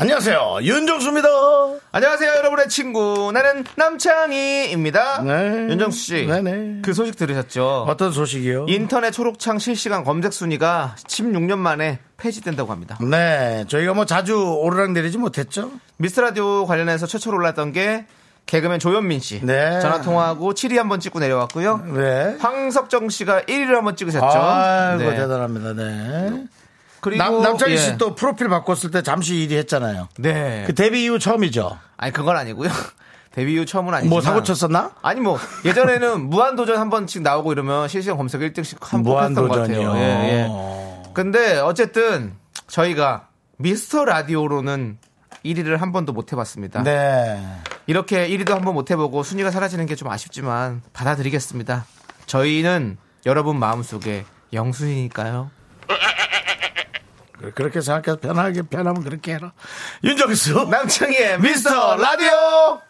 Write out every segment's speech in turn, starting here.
안녕하세요. 윤정수입니다. 안녕하세요, 여러분의 친구. 나는 남창희입니다. 네. 윤정수 씨. 네네. 그 소식 들으셨죠? 어떤 소식이요? 인터넷 초록창 실시간 검색 순위가 16년 만에 폐지된다고 합니다. 네. 저희가 뭐 자주 오르락 내리지 못했죠? 미스터 라디오 관련해서 최초로 올랐던 게 개그맨 조현민 씨. 네. 전화 통화하고 7위 한번 찍고 내려왔고요. 네. 황석정 씨가 1위를 한번 찍으셨죠. 아이고, 네. 대단합니다. 네. 그리고 남, 남창희 예. 씨또 프로필 바꿨을 때 잠시 일이 했잖아요. 네. 그 데뷔 이후 처음이죠. 아니 그건 아니고요. 데뷔 이후 처음은 아니지만 뭐 사고 쳤었나? 아니 뭐 예전에는 무한도전 한 번씩 나오고 이러면 실시간 검색 1등씩 한번 했던 것 같아요. 무한도전이요. 예, 예. 근데 어쨌든 저희가 미스터 라디오로는 1위를 한 번도 못 해봤습니다. 네. 이렇게 1위도 한 번 못 해보고 순위가 사라지는 게 좀 아쉽지만 받아들이겠습니다. 저희는 여러분 마음속에 영순이니까요. 그렇게 생각해서 편하게 편하면 그렇게 해라. 윤정수. 남창희의 미스터 라디오.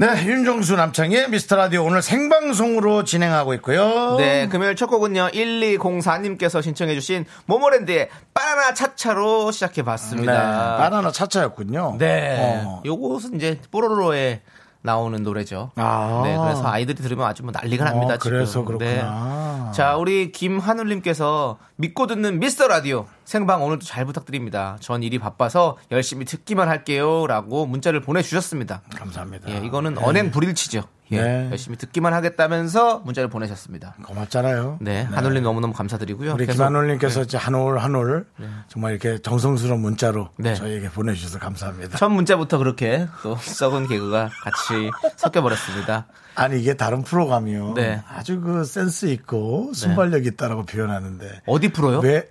네, 윤정수 남창의 미스터 라디오 오늘 생방송으로 진행하고 있고요. 네, 금요일 첫 곡은요, 1204님께서 신청해 주신 모모랜드의 바나나 차차로 네, 시작해 봤습니다. 바나나 차차였군요. 네. 어. 요것은 이제 뽀로로에 나오는 노래죠. 아. 네, 그래서 아이들이 들으면 아주 뭐 난리가 납니다. 어, 지금. 그래서 그렇구나. 네. 자, 우리 김한울님께서 믿고 듣는 미스터 라디오 생방 오늘도 잘 부탁드립니다. 전 일이 바빠서 열심히 듣기만 할게요라고 문자를 보내주셨습니다. 감사합니다. 예, 이거는 언행 불일치죠. 예, 네. 열심히 듣기만 하겠다면서 문자를 보내셨습니다. 고맙잖아요. 네, 한울님 너무너무 감사드리고요. 우리 김한올님께서 이제 한올 한올 정말 이렇게 정성스러운 문자로 네. 저희에게 보내주셔서 감사합니다. 첫 문자부터 그렇게 또 썩은 개그가 같이 섞여버렸습니다. 아니 이게 다른 프로감이요. 네. 아주 그 센스 있고 순발력 있다라고 표현하는데 어디 프로요? 왜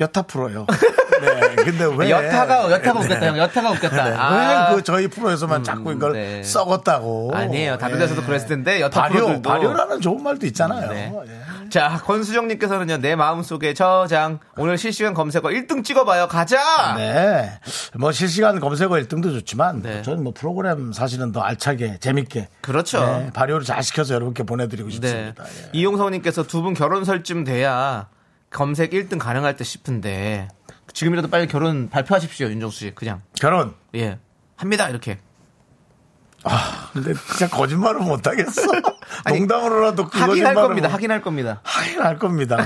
여타 프로요? 네. 근데 왜 여타가 여타가 네. 웃겼다 형 여타가 웃겼다. 네. 아. 왜그 저희 프로에서만 자꾸 이걸 네. 썩었다고? 아니에요. 다른 예. 데서도 그랬을 텐데 여타 발효, 프로들도 발효라는 좋은 말도 있잖아요. 네. 예. 자 권수정 님께서는요 내 마음속에 저장 오늘 실시간 검색어 1등 찍어 봐요 가자. 네. 뭐 실시간 검색어 1등도 좋지만 네. 저는 뭐 프로그램 사실은 더 알차게 재밌게 그렇죠. 네, 발효를 잘 시켜서 여러분께 보내 드리고 네. 싶습니다. 예. 이용성 님께서 두 분 결혼 설쯤 돼야 검색 1등 가능할 듯 싶은데 지금이라도 빨리 결혼 발표하십시오 윤정수 씨 그냥 결혼. 예 합니다 이렇게. 근데 진짜 거짓말을 못 하겠어. 아니, 농담으로라도 그 하긴 할 거짓말을 겁니다. 못- 하긴 할 겁니다. 하긴 할 겁니다.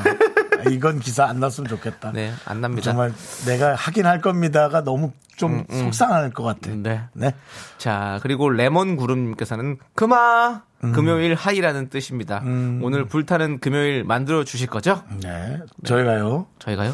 아, 이건 기사 안 났으면 좋겠다. 네, 안 납니다. 정말 내가 하긴 할 겁니다가 너무 좀 속상할 것 같아. 네. 네. 자, 그리고 레몬 구름님께서는 금아 음. 금요일 하이라는 뜻입니다. 오늘 불타는 금요일 만들어 주실 거죠? 네. 저희가요. 저희가요?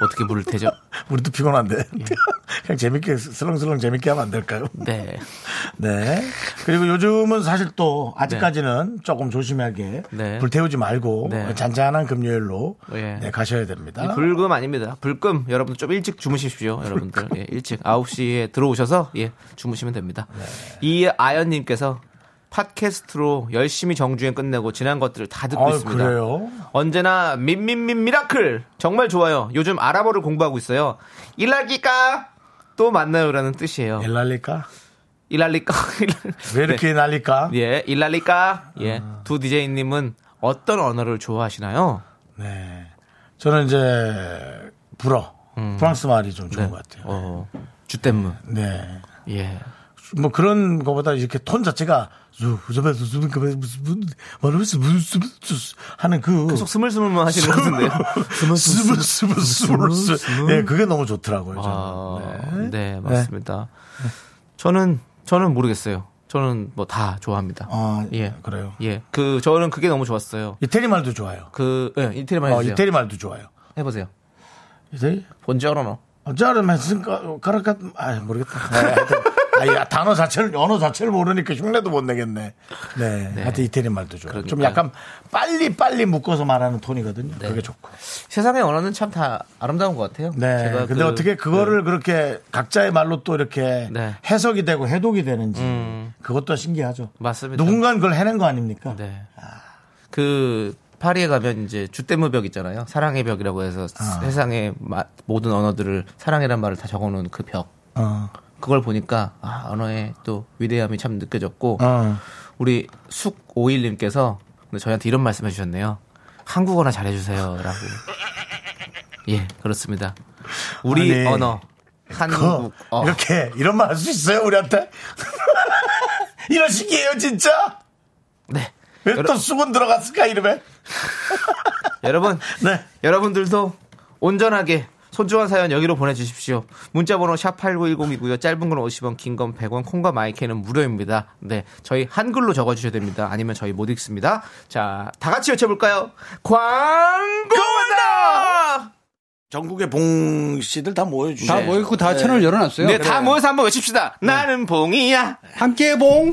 어떻게 부를 테죠? 우리도 피곤한데. 예. 그냥 재밌게, 슬렁슬렁 재밌게 하면 안 될까요? 네. 네. 그리고 요즘은 사실 또 아직까지는 조금 조심하게 네. 불태우지 말고 네. 잔잔한 금요일로 예. 네, 가셔야 됩니다. 이 불금 아닙니다. 불금 여러분들 좀 일찍 주무십시오, 여러분들. 예, 일찍 9시에 들어오셔서 예, 주무시면 됩니다. 네. 이 아연님께서 팟캐스트로 열심히 정주행 끝내고 지난 것들을 다 듣고 아유, 있습니다. 그래요? 언제나 민민민 미라클 정말 좋아요. 요즘 아랍어를 공부하고 있어요. إلى اللقاء 또 만나요라는 뜻이에요. إلى اللقاء? 일랄리까 왜 이렇게 날릴까? 예, 일랄리까 예. 두 DJ님은 어떤 언어를 좋아하시나요? 네. 저는 이제 불어. 프랑스 말이 좀 좋은 것 같아요. 음. 어, 주댐무. 네. 예. 뭐 그런 거보다 이렇게 톤 자체가 하는 그 계속 스물스물만 하시는 것 같은데요. 스물스물스물 예, 그게 너무 좋더라고요. 아, 저는. 네. 맞습니다. 저는 저는 모르겠어요. 저는 뭐 다 좋아합니다. 아, 예. 그래요. 예. 그 저는 그게 너무 좋았어요. 이태리 말도 좋아요. 그 예, 이태리만 어, 해주세요. 이태리 말도 좋아요. 해 보세요. 이태리? 본지어러너. 짜르 했으니까 가라카 아 모르겠다. 아, 하여튼, 아니, 단어 자체를, 언어 자체를 모르니까 흉내도 못 내겠네. 네. 하여튼 이태리 말도 좋아요. 좀 그러니까요. 약간 빨리 빨리 묶어서 말하는 톤이거든요. 그게 좋고. 세상의 언어는 참 다 아름다운 것 같아요. 네. 제가 근데 그- 어떻게 그거를 그 렇게 각자의 말로 또 이렇게 네. 해석이 되고 해독이 되는지 음. 그것도 신기하죠. 맞습니다. 누군가는 그걸 해낸 거 아닙니까? 네. 그 파리에 가면 이제 주대무 벽 있잖아요. 사랑의 벽이라고 해서 아. 세상의 마- 모든 언어들을 사랑이란 말을 다 적어놓은 그 벽. 어. 그걸 보니까 아, 언어의 또 위대함이 참 느껴졌고 어. 우리 숙오일님께서 저희한테 이런 말씀해 주셨네요. 한국어나 잘해주세요라고. 예, 그렇습니다. 우리 아니, 언어 그 한국 어. 이렇게 이런 말 할 수 있어요 우리한테? 이런 식이에요 진짜? 네. 왜 또 수군 들어갔을까 이름에? 여러분, 네. 여러분들도 온전하게 소중한 사연 여기로 보내주십시오. 문자번호 샵 8910이고요. 짧은 건 50원, 긴 건 100원, 콩과 마이크는 무료입니다. 네, 저희 한글로 적어주셔야 됩니다. 아니면 저희 못 읽습니다. 자, 다 같이 외쳐볼까요? 광고다! 전국의 봉 씨들 다 모여주세요. 다 모이고 다 채널 열어놨어요. 네, 다 모여서 한번 외칩시다. 나는 봉이야. 함께 봉.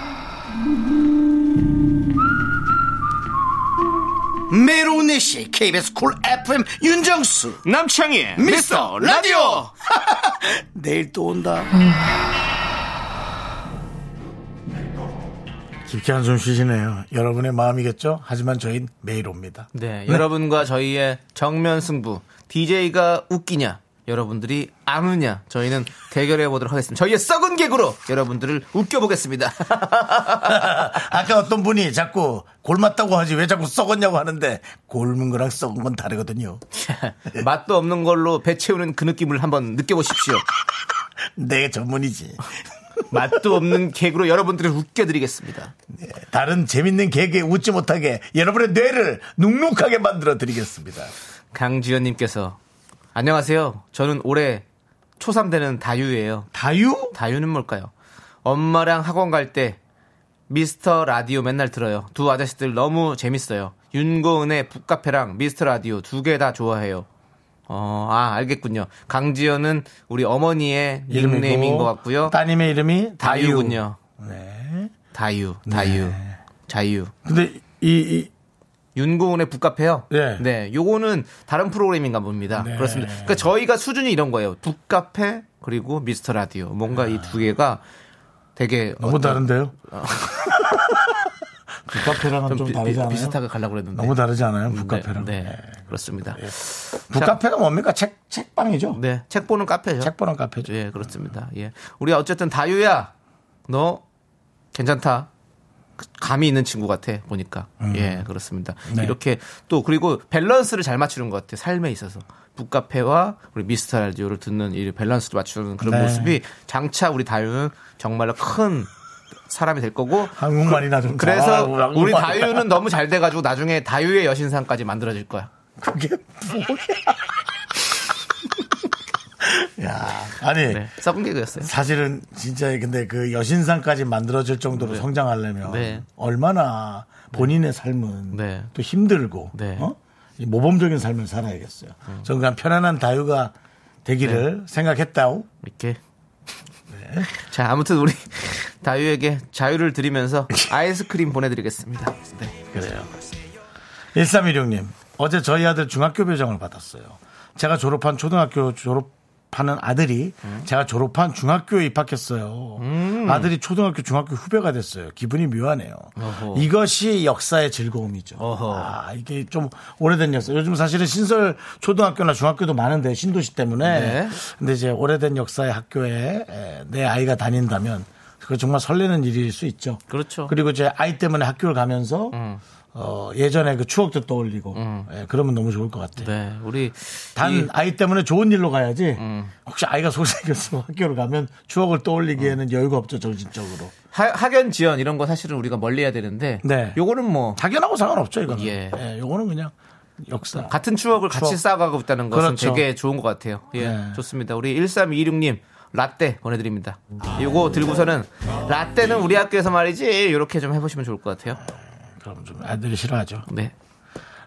메로운 내시 KBS Cool FM 윤정수. 남창희의 미스터 미스터 라디오. 내일 또 온다. 깊게 한숨 쉬시네요. 여러분의 마음이겠죠? 하지만 저희는 매일 옵니다. 네, 여러분과 저희의 정면 승부. DJ가 웃기냐? 여러분들이 안 웃냐? 저희는 대결해 보도록 하겠습니다. 저희의 썩은 개그로 여러분들을 웃겨보겠습니다. 아까 어떤 분이 자꾸 골맞다고 하지 왜 자꾸 썩었냐고 하는데 골문 거랑 썩은 건 다르거든요 맛도 없는 걸로 배 채우는 그 느낌을 한번 느껴보십시오. 내 전문이지 맛도 없는 개그로 여러분들을 웃겨드리겠습니다. 다른 재밌는 개그에 웃지 못하게 여러분의 뇌를 눅눅하게 만들어 드리겠습니다 강지연님께서 안녕하세요. 저는 올해 초3 되는 다유예요. 다유? 다유는 뭘까요? 엄마랑 학원 갈 때 미스터 라디오 맨날 들어요. 두 아저씨들 너무 재밌어요. 윤고은의 북카페랑 미스터 라디오 두 개 다 좋아해요. 어, 아, 알겠군요. 강지연은 우리 어머니의 이름이고, 닉네임인 것 같고요. 따님의 이름이 다유 다유군요. 네. 다유, 다유, 자유. 근데 이, 이 윤고은의 북카페요. 네. 네, 요거는 다른 프로그램인가 봅니다. 네. 그렇습니다. 그러니까 저희가 수준이 이런 거예요. 북카페 그리고 미스터 라디오. 뭔가 이두 개가 되게 너무 어떤- 다른데요? 북카페랑은 좀, 좀 비, 다르지 않아요? 비슷하게 가려고 그랬는데. 너무 다르지 않아요? 북카페랑. 네, 네, 그렇습니다. 북카페가 뭡니까? 책, 책방이죠? 네, 책 보는 카페죠. 책 보는 카페죠. 예, 그렇습니다. 예. 우리 어쨌든 다유야, 너 괜찮다. 감이 있는 친구 같아 보니까 예 그렇습니다 음. 네. 이렇게 또 그리고 밸런스를 잘 맞추는 것 같아요 삶에 있어서 북카페와 우리 미스터 라디오를 듣는 이 밸런스를 맞추는 그런 네. 모습이 장차 우리 다유는 정말로 큰 사람이 될 거고 한국말이나 좀 그래서 잘하고 우리. 다유는 너무 잘 돼가지고 나중에 다유의 여신상까지 만들어질 거야 그게 뭐야? 야, 아니 네, 썩은 개그였어요 사실은 진짜 근데 그 여신상까지 만들어질 정도로 성장하려면 네. 얼마나 본인의 삶은 네. 또 힘들고 네. 음. 어? 이 모범적인 삶을 살아야겠어요. 저는 그냥 편안한 다유가 되기를 네. 생각했다고. 이렇게. 자, 아무튼 우리 다유에게 자유를 드리면서 아이스크림 보내드리겠습니다. 네. 그래요. 1316님, 어제 저희 아들 중학교 배정을 받았어요. 제가 졸업한 초등학교 졸업 하는 아들이 제가 졸업한 중학교에 입학했어요. 아들이 초등학교, 중학교 후배가 됐어요. 기분이 묘하네요. 어허. 이것이 역사의 즐거움이죠. 어허. 아, 이게 좀 오래된 역사. 요즘 사실은 신설 초등학교나 중학교도 많은데 신도시 때문에. 네. 근데 이제 오래된 역사의 학교에 에, 내 아이가 다닌다면 그거 정말 설레는 일일 수 있죠. 그렇죠. 그리고 제 아이 때문에 학교를 가면서 어, 예전에 그 추억도 떠올리고 예, 그러면 너무 좋을 것 같아요. 네, 우리 단 이- 아이 때문에 좋은 일로 가야지. 혹시 아이가 소생겼으면 학교를 가면 추억을 떠올리기에는 여유가 없죠 정신적으로. 하, 학연 지연 이런 거 사실은 우리가 멀리해야 되는데 네. 요거는 뭐 당연하고 상관없죠 이거는. 예. 예, 요거는 그냥 역사. 같은 추억을 같이 추억. 쌓아가고 있다는 것은 그렇죠. 되게 좋은 것 같아요. 예, 네. 좋습니다. 우리 1326님 라떼 보내드립니다. 요거 들고서는 라떼는 우리 학교에서 말이지 이렇게 좀 해보시면 좋을 것 같아요. 그럼 좀 애들이 싫어하죠. 네.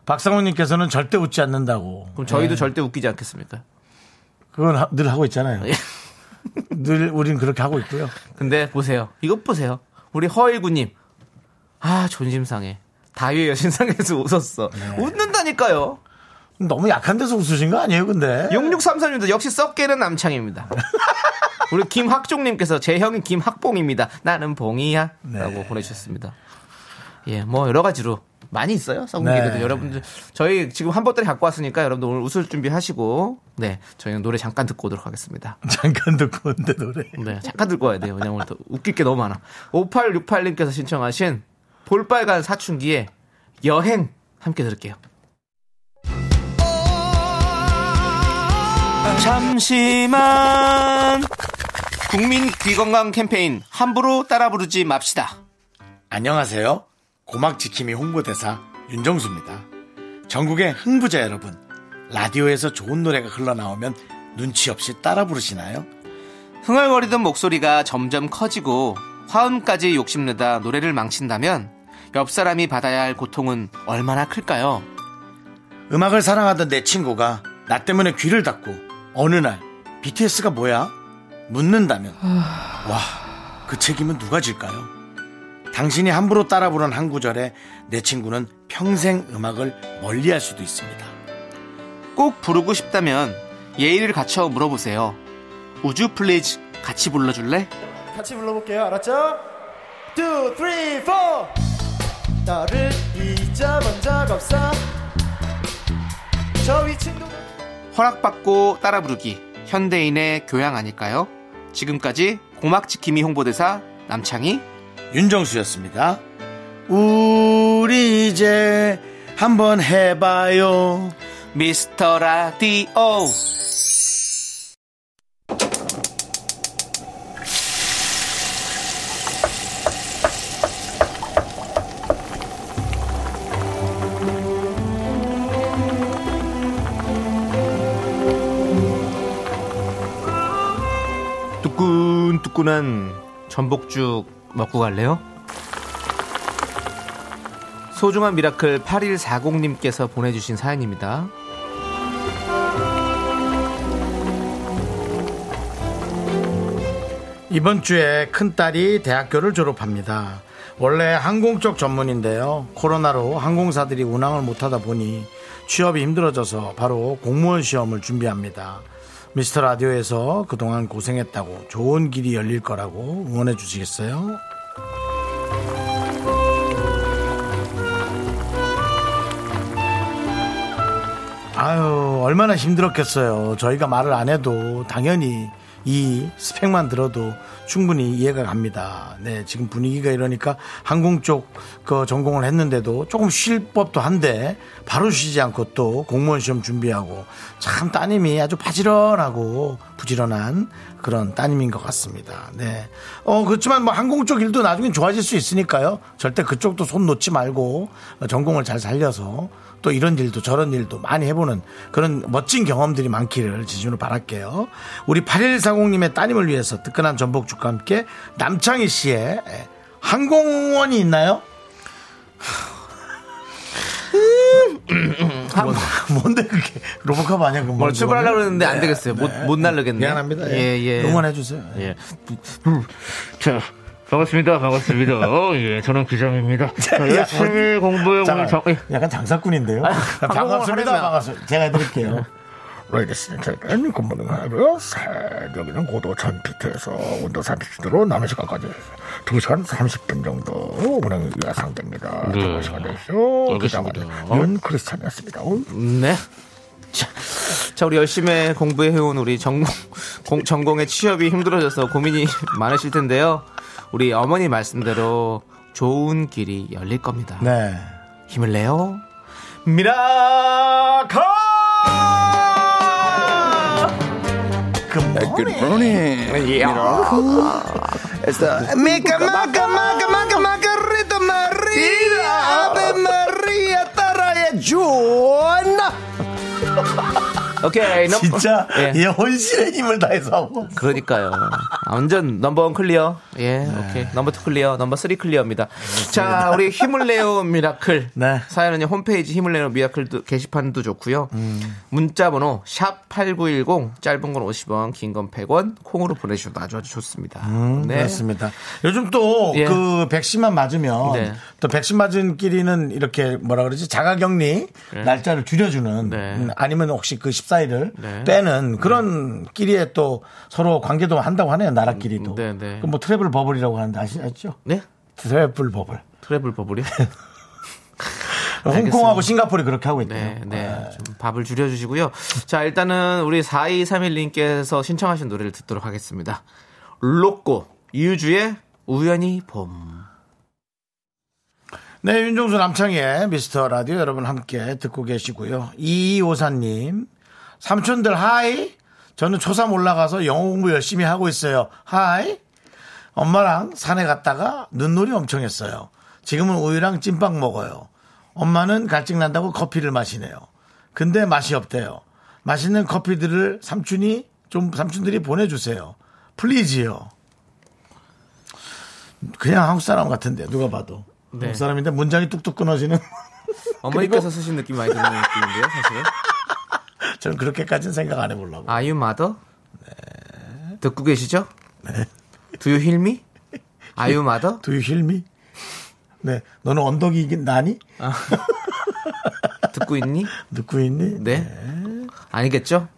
박상훈님께서는 절대 웃지 않는다고. 그럼 저희도 예. 절대 웃기지 않겠습니까? 그건 하- 늘 하고 있잖아요. 예. 늘 우린 그렇게 하고 있고요. 근데 보세요. 이것 보세요. 우리 허일구님. 아 존심상해. 다위의 여신상에서 웃었어. 네. 웃는다니까요. 너무 약한 데서 웃으신 거 아니에요, 근데? 6633님도 역시 썩게는 남창입니다. 우리 김학종님께서 제 형이 김학봉입니다. 나는 봉이야. 네. 라고 보내주셨습니다. 예, 뭐 여러 가지로 많이 있어요. 썩은 네. 여러분들 저희 지금 한 보따리 갖고 왔으니까 여러분들 오늘 웃을 준비하시고 네, 저희는 노래 잠깐 듣고 오도록 하겠습니다. 잠깐 듣고 온데 노래. 네, 잠깐 듣고 와야 돼요. 왜냐면 오늘 또 웃길 게 너무 많아. 5868님께서 신청하신 볼빨간 사춘기의 여행 함께 들을게요. 잠시만 국민 귀 건강 캠페인 함부로 따라 부르지 맙시다. 안녕하세요. 고막 지킴이 홍보대사 윤정수입니다. 전국의 흥부자 여러분, 라디오에서 좋은 노래가 흘러나오면 눈치 없이 따라 부르시나요? 흥얼거리던 목소리가 점점 커지고 화음까지 욕심내다 노래를 망친다면 옆 사람이 받아야 할 고통은 얼마나 클까요? 음악을 사랑하던 내 친구가 나 때문에 귀를 닫고 어느 날 BTS가 뭐야? 묻는다면 와, 그 책임은 누가 질까요? 당신이 함부로 따라 부른 한 구절에 내 친구는 평생 음악을 멀리 할 수도 있습니다. 꼭 부르고 싶다면 예의를 갖춰 물어보세요. Would you please 같이 불러줄래? 같이 불러볼게요. 알았죠? 2, 3, 4 너를 잊어본 적 없어 저 위층도 허락받고 따라 부르기 현대인의 교양 아닐까요? 지금까지 고막 지킴이 홍보대사 남창희 윤정수였습니다. 우리 이제 한번 해봐요. 미스터 라디오 뜨끈뜨끈한 전복죽 먹고 갈래요? 소중한 미라클 8140님께서 보내주신 사연입니다. 이번 주에 큰딸이 대학교를 졸업합니다. 원래 항공 쪽 전문인데요. 코로나로 항공사들이 운항을 못하다 보니 취업이 힘들어져서 바로 공무원 시험을 준비합니다. 미스터 라디오에서 그동안 고생했다고 좋은 길이 열릴 거라고 응원해 주시겠어요? 아유, 얼마나 힘들었겠어요. 저희가 말을 안 해도 당연히 이 스펙만 들어도 충분히 이해가 갑니다. 네, 지금 분위기가 이러니까 항공 쪽 그 전공을 했는데도 조금 쉴 법도 한데 바로 쉬지 않고 또 공무원 시험 준비하고 참 따님이 아주 바지런하고 부지런한 그런 따님인 것 같습니다. 네. 어, 그렇지만 뭐 항공 쪽 일도 나중엔 좋아질 수 있으니까요. 절대 그쪽도 손 놓지 말고 전공을 잘 살려서 또 이런 일도 저런 일도 많이 해보는 그런 멋진 경험들이 많기를 지준으로 바랄게요. 우리 8140님의 따님을 위해서 뜨끈한 전복죽과 함께 남창희 씨의 항공원이 있나요? 뭔- 뭔데 그게 로보캅 아니야? 그건 뭘 출발하려고? 했는데 안 네, 되겠어요. 못, 네. 못 날르겠네. 미안합니다. 예, 예. 응원해 주세요. 예. 자, 반갑습니다. 반갑습니다. 어, 예, 저는 기장입니다. 열심히 공부해 잠깐, 오늘 정, 예. 약간 장사꾼인데요. 반갑습니다. 하려면- 반갑습니다. 제가 해드릴게요. And gentlemen, 굿모닝 하고요. 여기는 고도 1000피트에서 온도 30도로 남은 시간까지 2시간 30분 정도 운행이 예상됩니다. 네. 좋은 시간 되시오. 알겠습니다. 윤 크리스찬이었습니다. 어, 네. 자, 자, 우리 열심히 공부해온 우리 전공, 공- 전공의 취업이 힘들어져서 고민이 많으실 텐데요. 우리 어머니 말씀대로 좋은 길이 열릴 겁니다. 네. 힘을 내요. miracle! 미카 good morning. Good morning. Yeah. Cool. Uh, it's the Mica Maca Maca Maca Macarita Maria Ave Maria Taraya John. 오케이. 넘- 진짜 예. 얘 혼신의 힘을 다해서 하고 그러니까요. 아, 완전 넘버 원 클리어. 예, 오케이. 넘버 투 클리어, 넘버 쓰리 클리어입니다. 자, 우리 힘을 내요 미라클. 네. 사연은 홈페이지 힘을 내요 미라클 게시판도 좋고요. 문자 번호 샵8910 짧은 건 50원, 긴 건 100원 콩으로 보내주셔도 아주 아주 좋습니다. 네. 그렇습니다. 요즘 또그 예. 백신만 맞으면 네. 또 백신 맞은 끼리는 이렇게 뭐라 그러지 자가 격리 날짜를 줄여주는 네. 음, 아니면 혹시 그 14 일을 네. 빼는 그런 끼리에 또 서로 관계도 한다고 하네요 나라끼리도. 네, 네. 그뭐 travel bubble이라고 하는데 아시죠? 네? travel bubble. travel bubble이요? 홍콩하고 싱가포르가 그렇게 하고 있대요. 네, 네. 좀 밥을 줄여주시고요. 자, 일단은 우리 4231님께서 신청하신 노래를 듣도록 하겠습니다. 로꼬, 유주의 우연히 봄. 네, 윤정수 남창희의 미스터 라디오 여러분 함께 듣고 계시고요. 이오사님, 삼촌들 hi. 저는 초3 올라가서 영어 공부 열심히 하고 있어요. hi. 엄마랑 산에 갔다가 눈놀이 엄청 했어요. 지금은 우유랑 찐빵 먹어요. 엄마는 갈증 난다고 커피를 마시네요. 근데 맛이 없대요. 맛있는 커피들을 삼촌이 좀 삼촌들이 보내주세요. 플리즈요. 그냥 한국 사람 같은데 누가 봐도 네. 한국 사람인데 문장이 뚝뚝 끊어지는. 어머니께서 쓰신 느낌이 많이 드는 느낌인데요, 사실. 저는 그렇게까지는 생각 안 해보려고. Are you mother? 듣고 계시죠? Do you hear me? Are you mother? Do you hear me? 네, 너는 언덕이긴 나니? 듣고 있니? 듣고 있니? 네. 아니겠죠?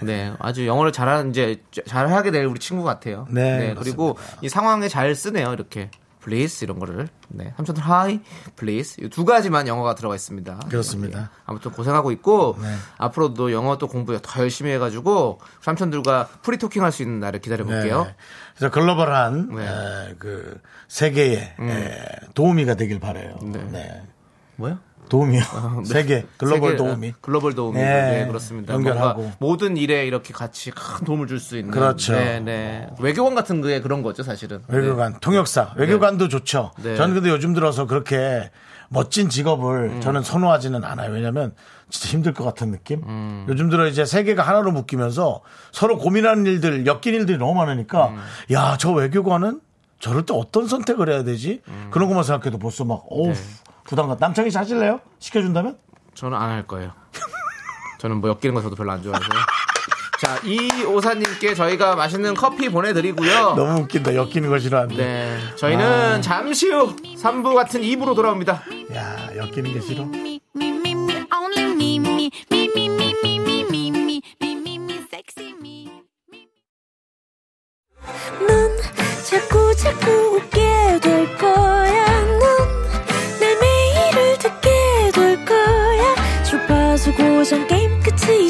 네. 아주 영어를 잘하는, 이제 잘하게 될 우리 친구 같아요. 네, 그리고 이 상황에 잘 쓰네요, 이렇게. Please 이런 거를. 네. 삼촌들 hi, please. 이두 가지만 영어가 들어가 있습니다. 그렇습니다. 예. 아무튼 고생하고 있고 네. 앞으로도 영어 또 공부 더 열심히 해가지고 삼촌들과 free talking 할 수 있는 날을 기다려 볼게요. 네. 그래서 글로벌한 네. 에, 그 세계에 에, 도우미가 되길 바래요. 네. 뭐요? 도우미요. 세계 글로벌 세계, 도우미. 아, 글로벌 도우미. 네, 네, 그렇습니다. 연결하고. 모든 일에 이렇게 같이 큰 도움을 줄 수 있는. 그렇죠. 네, 네. 외교관 같은 게 그런 거죠, 사실은. 외교관, 통역사, 외교관도 좋죠. 네. 저는 근데 요즘 들어서 그렇게 멋진 직업을 음. 저는 선호하지는 않아요. 왜냐면 진짜 힘들 것 같은 느낌? 음. 요즘 들어 이제 세계가 하나로 묶이면서 서로 고민하는 일들, 엮인 일들이 너무 많으니까 음. 야, 저 외교관은 저럴 때 어떤 선택을 해야 되지? 음. 그런 것만 생각해도 벌써 막, 어우, 네. 부담감. 남창이 씨 하실래요? 시켜준다면? 저는 안 할 거예요. 저는 뭐 엮이는 거 저도 별로 안 좋아해서. 자, 이 오사님께 저희가 맛있는 커피 보내드리고요. 너무 웃긴다. 엮이는 거 싫어한데. 네. 저희는 아. 잠시 후 3부 같은 2부로 돌아옵니다. 야, 엮이는 게 싫어. 자꾸 자꾸 웃게 될 거야.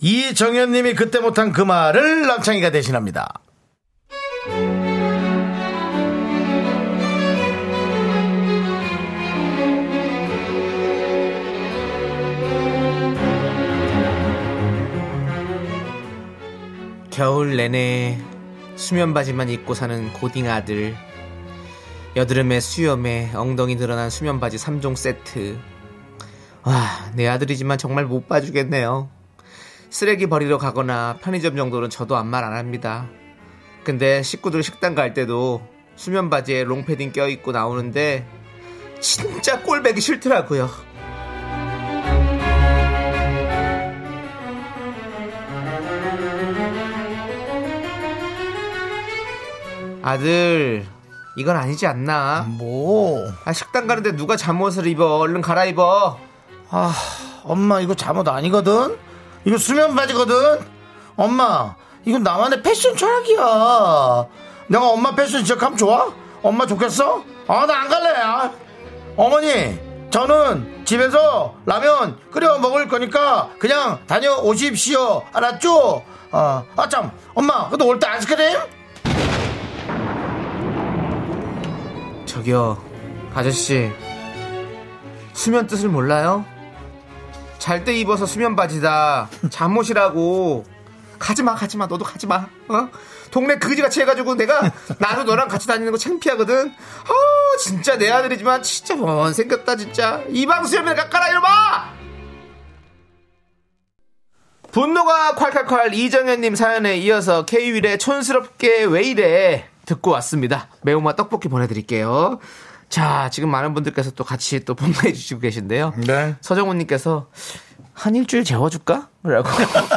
이정현님이 그때 못한 그 말을 남창희가 대신합니다. 겨울 내내 수면 바지만 입고 사는 고딩 아들. 여드름에 수염에 엉덩이 드러난 수면 바지 3종 세트. 와, 내 아들이지만 정말 못 봐주겠네요. 쓰레기 버리러 가거나 편의점 정도는 저도 아무 말 안 합니다. 근데 식구들 식당 갈 때도 수면 바지에 롱패딩 껴입고 나오는데 진짜 꼴배기 싫더라고요. 아들, 이건 아니지 않나? 뭐, 아, 식당 가는데 누가 잠옷을 입어? 얼른 갈아입어. 아, 엄마 이거 잠옷 아니거든? 이거 수면 바지거든? 엄마, 이건 나만의 패션 철학이야. 내가 엄마 패션 지적하면 좋아? 엄마 좋겠어? 아, 나 안 갈래. 아. 어머니, 저는 집에서 라면 끓여 먹을 거니까 그냥 다녀오십시오. 알았죠? 아, 아, 참. 엄마, 근데 올때 아이스크림? 저기요, 아저씨. 수면 뜻을 몰라요? 잘 때 입어서 수면 바지다. 잠옷이라고. 가지마, 가지마. 너도 가지마. 어? 동네 그지같이 해가지고 내가 나도 너랑 같이 다니는 거 창피하거든. 아, 진짜 내 아들이지만 진짜 뭐 생겼다 진짜. 이방 수염을 깎아라 이놈아! 분노가 콸콸콸 이정현님 사연에 이어서 K-윌의 촌스럽게 왜 이래 듣고 왔습니다. 매운맛 떡볶이 보내드릴게요. 자, 지금 많은 분들께서 또 같이 또 보내주시고 계신데요. 네. 서정훈 님께서 한 일주일 재워줄까? 라고.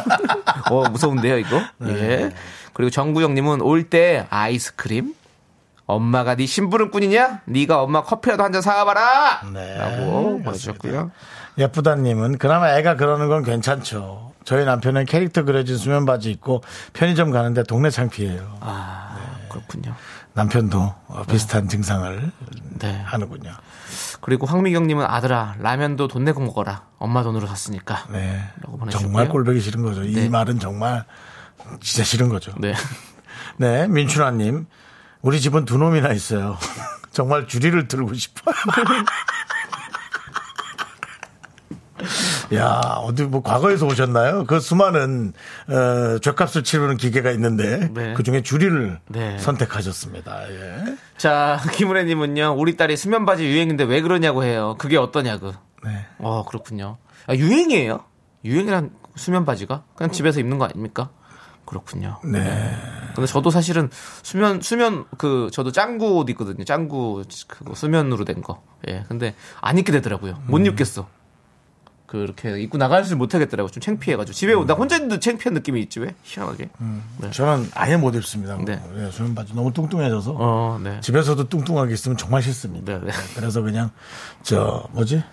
어, 무서운데요, 이거? 예. 그리고 정구영 님은 올 때 아이스크림? 엄마가 네 심부름꾼이냐? 네가 엄마 커피라도 한 잔 사와봐라! 네, 라고 보내주셨고요. 예쁘다님은 그나마 애가 그러는 건 괜찮죠. 저희 남편은 캐릭터 그려진 수면 바지 입고 편의점 가는데 동네 창피해요. 아, 그렇군요. 남편도 어, 비슷한 증상을 네. 하는군요. 그리고 황미경님은 아들아 라면도 돈 내고 먹어라 엄마 돈으로 샀으니까 네. 정말 꼴보기 싫은 거죠. 이 네. 말은 정말 진짜 싫은 거죠. 네 네, 민춘아님. 우리 집은 두 놈이나 있어요. 정말 주리를 들고 싶어요. 야, 어디 뭐 과거에서 오셨나요? 그 수많은 어, 죗값을 치르는 기계가 있는데 네. 그 중에 주리를 네. 선택하셨습니다. 예. 자 김은혜님은요 우리 딸이 수면 바지 유행인데 왜 그러냐고 해요 그게 어떠냐고 네. 어 그렇군요 아, 유행이에요 유행이란 수면 바지가 그냥 집에서 입는 거 아닙니까 그렇군요 네. 근데 저도 사실은 수면 수면 그 저도 짱구 옷 있거든요 짱구 그거 수면으로 된 거 예 근데 안 입게 되더라고요 못 음. 입겠어 그렇게 입고 나가지를 못하겠더라고 좀 창피해가지고 집에 나 혼자 있는데 창피한 느낌이 있지 왜 희한하게 네. 저는 아예 못 입습니다. 네. 예, 수면 바지 너무 뚱뚱해져서 어, 네. 집에서도 뚱뚱하게 있으면 정말 싫습니다. 네, 네. 그래서 그냥 저 뭐지?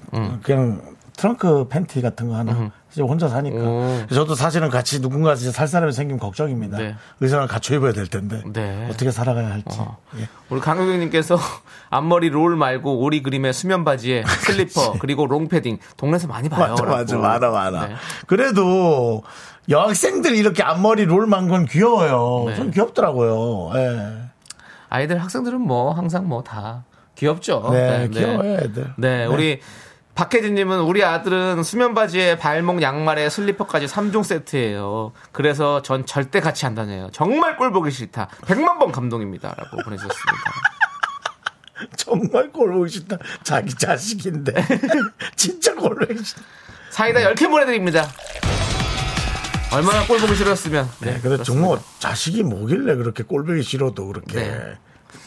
그냥 트렁크 팬티 같은 거 하나 이제 혼자 사니까 오. 저도 사실은 같이 누군가 이제 살 사람이 생기면 걱정입니다. 네. 의상을 갖춰 입어야 될 텐데 네. 어떻게 살아가야 할지. 어. 예. 우리 강효경님께서 앞머리 롤 말고 오리 그림의 수면 바지에 슬리퍼 그리고 롱패딩 동네에서 많이 봐요. 맞아, 맞아. 많아, 많아. 네. 그래도 여학생들 이렇게 앞머리 롤만 건 귀여워요. 네. 좀 귀엽더라고요. 예. 아이들 학생들은 뭐 항상 뭐 다 귀엽죠. 네, 귀여워요, 애들. 네, 우리 박혜진님은 우리 아들은 수면 바지에 발목 양말에 슬리퍼까지 3종 세트예요. 그래서 전 절대 같이 안 다녀요. 정말 꼴 보기 싫다. 100만 번 감동입니다라고 보내주셨습니다. 정말 꼴 보기 싫다. 자기 자식인데. 진짜 꼴 보기 싫다. 사이다 10개 보내드립니다. 얼마나 꼴 보기 싫었으면. 네, 근데 정말 자식이 뭐길래 그렇게 꼴 보기 싫어도 그렇게 네.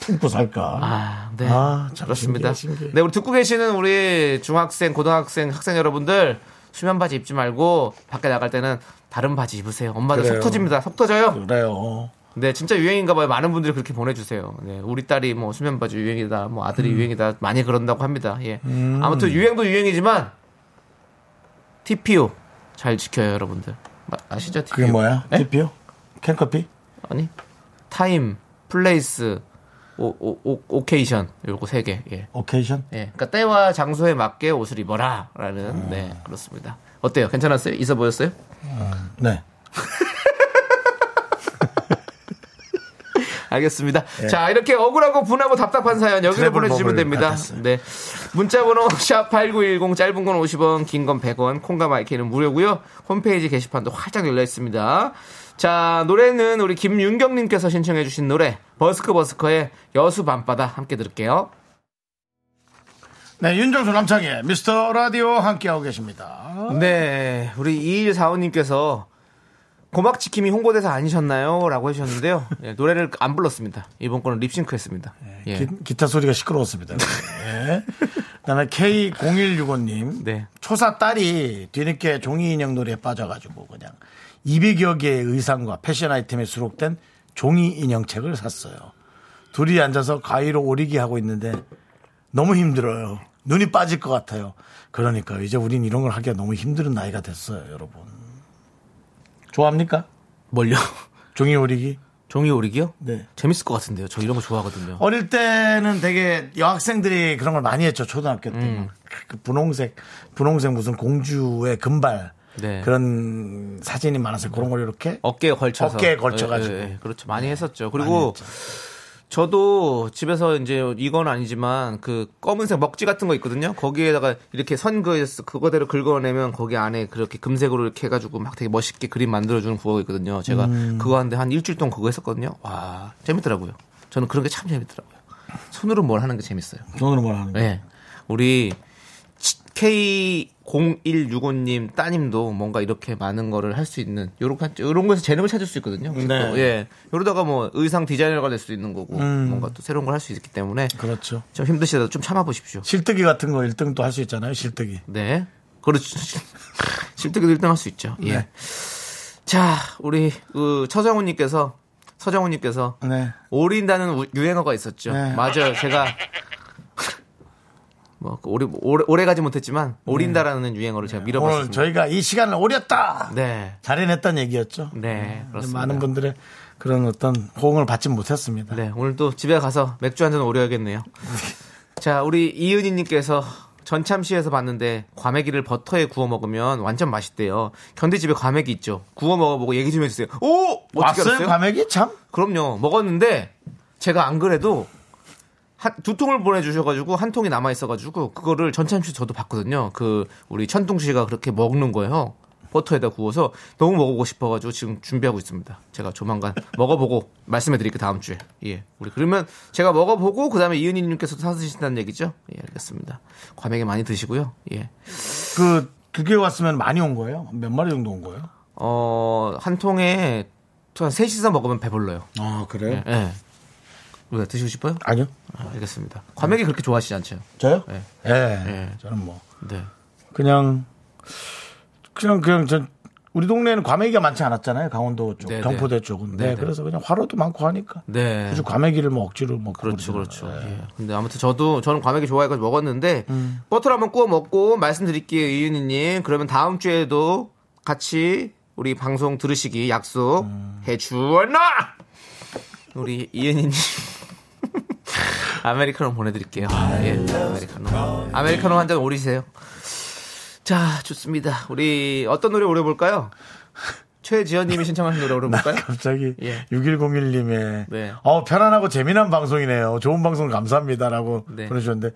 품고 살까. 아, 네. 아, 신기해. 네, 우리 듣고 계시는 우리 중학생, 고등학생, 학생 여러분들 수면 바지 입지 말고 밖에 나갈 때는 다른 바지 입으세요. 엄마들 그래요. 속 터집니다. 속 터져요. 그래요. 네, 진짜 유행인가 봐요. 많은 분들이 그렇게 보내주세요. 네, 우리 딸이 뭐 수면 바지 유행이다, 뭐 아들이 음. 유행이다, 많이 그런다고 합니다. 예. 아무튼 유행도 유행이지만 TPO 잘 지켜요, 여러분들. 마- 아시죠? TPO? 그게 뭐야? 네? TPO? 캔커피? 아니, time, place, 오, 오, 오, occasion 요거 세 개. 예. occasion? 예. 그러니까 때와 장소에 맞게 옷을 입어라라는 네 그렇습니다. 어때요? 괜찮았어요? 있어 보였어요? 네. 알겠습니다. 자, 이렇게 억울하고 분하고 답답한 사연 여기로 보내주시면 됩니다. 같았어요. 네. 문자번호 샵8910 짧은 건 50원, 긴 건 100원, 콩과 마이크는 무료고요. 홈페이지 게시판도 활짝 열려 있습니다. 자, 노래는 우리 김윤경님께서 신청해주신 노래 버스커 버스커의 여수 밤바다 함께 들을게요. 네, 윤정수 남창의 미스터 라디오 함께하고 계십니다. 네, 우리 2145님께서 고막지킴이 홍보대사 아니셨나요? 라고 해주셨는데요. 예, 노래를 안 불렀습니다. 이번 거는 립싱크 했습니다. 예. 기, 타 소리가 시끄러웠습니다. 네. 그다음에 K0165님. 네. 초사 딸이 뒤늦게 종이 인형 놀이에 빠져가지고 그냥 200여 개의 의상과 패션 아이템에 수록된 종이 인형 책을 샀어요. 둘이 앉아서 가위로 오리기 하고 있는데 너무 힘들어요. 눈이 빠질 것 같아요. 그러니까 이제 우린 이런 걸 하기가 너무 힘든 나이가 됐어요, 여러분. 좋아합니까? 뭘요? 종이 오리기? 종이 오리기요? 네. 재밌을 것 같은데요. 저 이런 거 좋아하거든요. 어릴 때는 되게 여학생들이 그런 걸 많이 했죠, 초등학교 때. 음. 그 분홍색, 분홍색 무슨 공주의 금발. 네. 그런 사진이 많아서 그런 걸 이렇게 어깨에 걸쳐서 어깨에 걸쳐가지고. 예, 예, 예. 그렇죠 많이 했었죠 많이 그리고 했죠. 저도 집에서 이제 이건 아니지만 그 검은색 먹지 같은 거 있거든요 거기에다가 이렇게 선 그, 그거대로 긁어내면 거기 안에 그렇게 금색으로 이렇게 해가지고 막 되게 멋있게 그림 만들어주는 구호가 있거든요 제가 음. 그거 하는데 한 일주일 동안 그거 했었거든요 와 재밌더라고요 저는 그런 게 참 재밌더라고요 손으로 뭘 하는 게 재밌어요 손으로 뭘 하는 거. 네. 우리 K0165님 따님도 뭔가 이렇게 많은 거를 할 수 있는 요런 요런 거에서 재능을 찾을 수 있거든요. 네. 또, 예. 이러다가 뭐 의상 디자이너가 될 수 있는 거고 뭔가 또 새로운 걸 할 수 있기 때문에 그렇죠. 좀 힘드시다도 좀 참아 보십시오. 실뜨기 같은 거 1등도 할 수 있잖아요, 실뜨기. 네. 그렇죠. 실뜨기도 1등 할 수 있죠. 예. 네. 자, 우리 그 서정훈 님께서 서정훈 님께서 네. 오린다는 우- 유행어가 있었죠. 네. 맞아요. 제가 뭐 오래 오래, 오래 가지 못했지만 오린다라는 유행어를 제가 오늘 밀어봤습니다. 저희가 이 시간을 오렸다! 네, 잘해냈다는 얘기였죠. 네, 그렇습니다. 많은 분들의 그런 어떤 호응을 받지 못했습니다. 네, 오늘 또 집에 가서 맥주 한 잔 오려야겠네요. 자, 우리 이은희 님께서 전참시에서 봤는데 과메기를 버터에 구워 먹으면 완전 맛있대요. 견디 집에 과메기 있죠. 구워 먹어보고 얘기 좀 해주세요. 오, 왔어요? 과메기? 참? 그럼요. 먹었는데 제가 안 그래도 한, 두 통을 보내주셔가지고 한 통이 남아 있어가지고 그거를 전참시 저도 봤거든요. 그 우리 천둥 씨가 그렇게 먹는 거예요. 버터에다 구워서 너무 먹어보고 싶어가지고 지금 준비하고 있습니다. 제가 조만간 먹어보고 말씀해드릴게요 다음 주에. 예, 우리 그러면 제가 먹어보고 그 다음에 이은희님께서 사드신다는 얘기죠. 예, 알겠습니다. 과메기 많이 드시고요. 예, 그 두 개 왔으면 많이 온 거예요? 몇 마리 정도 온 거예요? 어, 한 통에 한 셋이서 먹으면 배불러요. 아, 그래요? 예. 왜 드시고 싶어요? 아니요. 아, 알겠습니다. 과메기 그렇게 좋아하시지 않죠? 저요? 네. 예. 네. 저는 뭐, 네. 그냥, 그냥, 그냥, 전, 우리 동네에는 과메기가 많지 않았잖아요. 강원도 쪽, 네, 경포대 네. 쪽은. 네, 네, 네. 그래서 그냥 화로도 많고 하니까. 네. 굳이 과메기를 뭐 억지로 먹고. 그렇죠, 그렇죠. 예. 근데 아무튼 저도 저는 과메기 좋아해가지고 먹었는데 음. 버터를 한번 구워 먹고 말씀드릴게요, 이윤희님. 그러면 다음 주에도 같이 우리 방송 들으시기 약속해 음. 주었나? 우리 이은희님. 아메리카노 보내드릴게요. 예, 아메리카노. 아메리카노 한 잔 오리세요. 자, 좋습니다. 우리 어떤 노래 오려볼까요? 최지현님이 신청하신 노래 오려볼까요? 갑자기 예. 6101님의 네. 어 편안하고 재미난 방송이네요. 좋은 방송 감사합니다라고 네. 보내주셨는데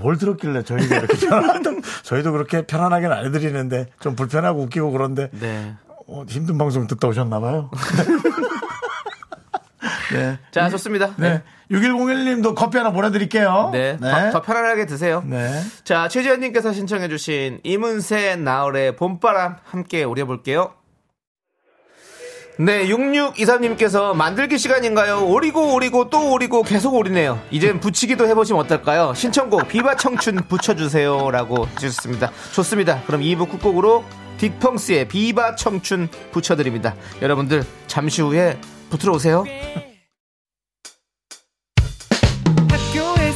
뭘 들었길래 저희가 이렇게 편안하다 저희도 그렇게 편안하게는 안 해드리는데 좀 불편하고 웃기고 그런데 네. 어, 힘든 방송 듣다 오셨나봐요. 네. 자, 좋습니다. 네. 6101님도 커피 하나 보내드릴게요. 네. 더, 더 편안하게 드세요. 네. 자, 최지현님께서 신청해주신 이문세 나얼의 봄바람 함께 오려볼게요. 네, 6623님께서 만들기 시간인가요? 오리고 오리고 또 오리고 계속 오리네요. 이젠 붙이기도 해보시면 어떨까요? 신청곡 비바 청춘 붙여주세요. 라고 해주셨습니다. 좋습니다. 그럼 2부 끝곡으로 딕펑스의 비바 청춘 붙여드립니다. 여러분들 잠시 후에 붙으러 오세요.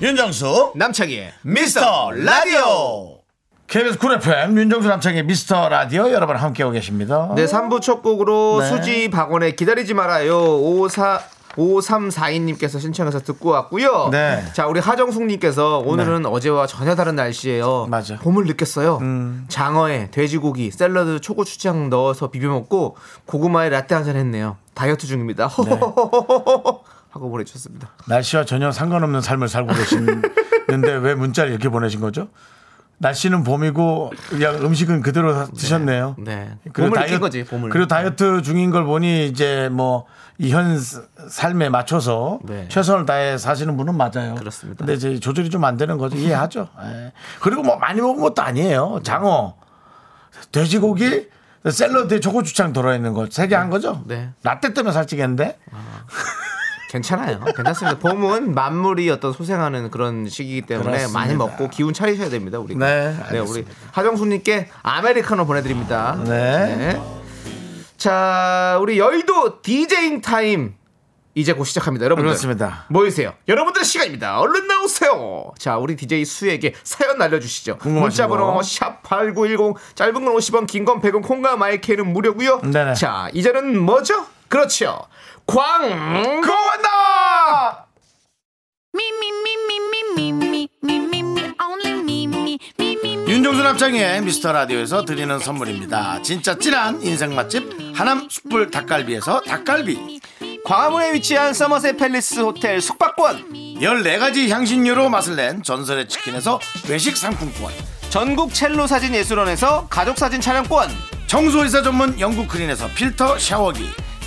윤정수 남창희의 미스터 라디오 KBS 쿨 FM 윤정수 남창희의 미스터 라디오 여러분 함께하고 계십니다. 네, 3부 첫 곡으로 네. 수지 박원의 기다리지 말아요. 54 5342님께서 신청해서 듣고 왔고요. 네. 자, 우리 하정숙님께서 오늘은 어제와 전혀 다른 날씨예요. 맞아. 봄을 느꼈어요. 음. 장어에 돼지고기, 샐러드, 초고추장 넣어서 비벼 먹고 고구마에 라떼 한 잔 했네요. 다이어트 중입니다. 하고 보내주셨습니다. 날씨와 전혀 상관없는 삶을 살고 계시는데 왜 문자를 이렇게 보내신 거죠? 날씨는 봄이고 그냥 음식은 그대로 다 드셨네요. 네. 그리고 다이어트- 거지, 봄을. 그리고 다이어트 중인 걸 보니 이제 뭐 이 현 삶에 맞춰서 네. 최선을 다해 사시는 분은 맞아요. 그렇습니다. 근데 이제 조절이 좀 안 되는 거죠. 이해하죠. 예. 그리고 뭐 많이 먹은 것도 아니에요. 장어, 돼지고기, 샐러드에 초고추장 들어있는 거 세 개 한 거죠. 네. 라떼 때문에 살찌겠는데. 괜찮아요. 괜찮습니다. 봄은 만물이 어떤 소생하는 그런 시기이기 때문에 그렇습니다. 많이 먹고 기운 차리셔야 됩니다. 우리. 네, 우리 알겠습니다. 하정숙님께 아메리카노 보내드립니다. 네. 자, 우리 여의도 디제잉 타임 이제 곧 시작합니다. 여러분들. 그렇습니다. 모이세요. 여러분들 시간입니다. 얼른 나오세요. 자, 우리 DJ 수에게 사연 날려주시죠. 문자번호 거. 샵8910 짧은 건 50원, 긴 건 100원, 콩과 마이크는 무료고요. 네네. 자, 이제는 뭐죠? 그렇죠. 광! 고원다! 윤종수 합창의 미스터 라디오에서 드리는 선물입니다. 진짜 찐한 인생 맛집 하남 숯불 닭갈비에서 닭갈비. 광화문에 위치한 서머셋 팰리스 호텔 숙박권. 14가지 향신료로 맛을 낸 전설의 치킨에서 외식 상품권. 전국 첼로 사진 예술원에서 가족 사진 촬영권. 청소이사 전문 영국 크린에서 필터 샤워기.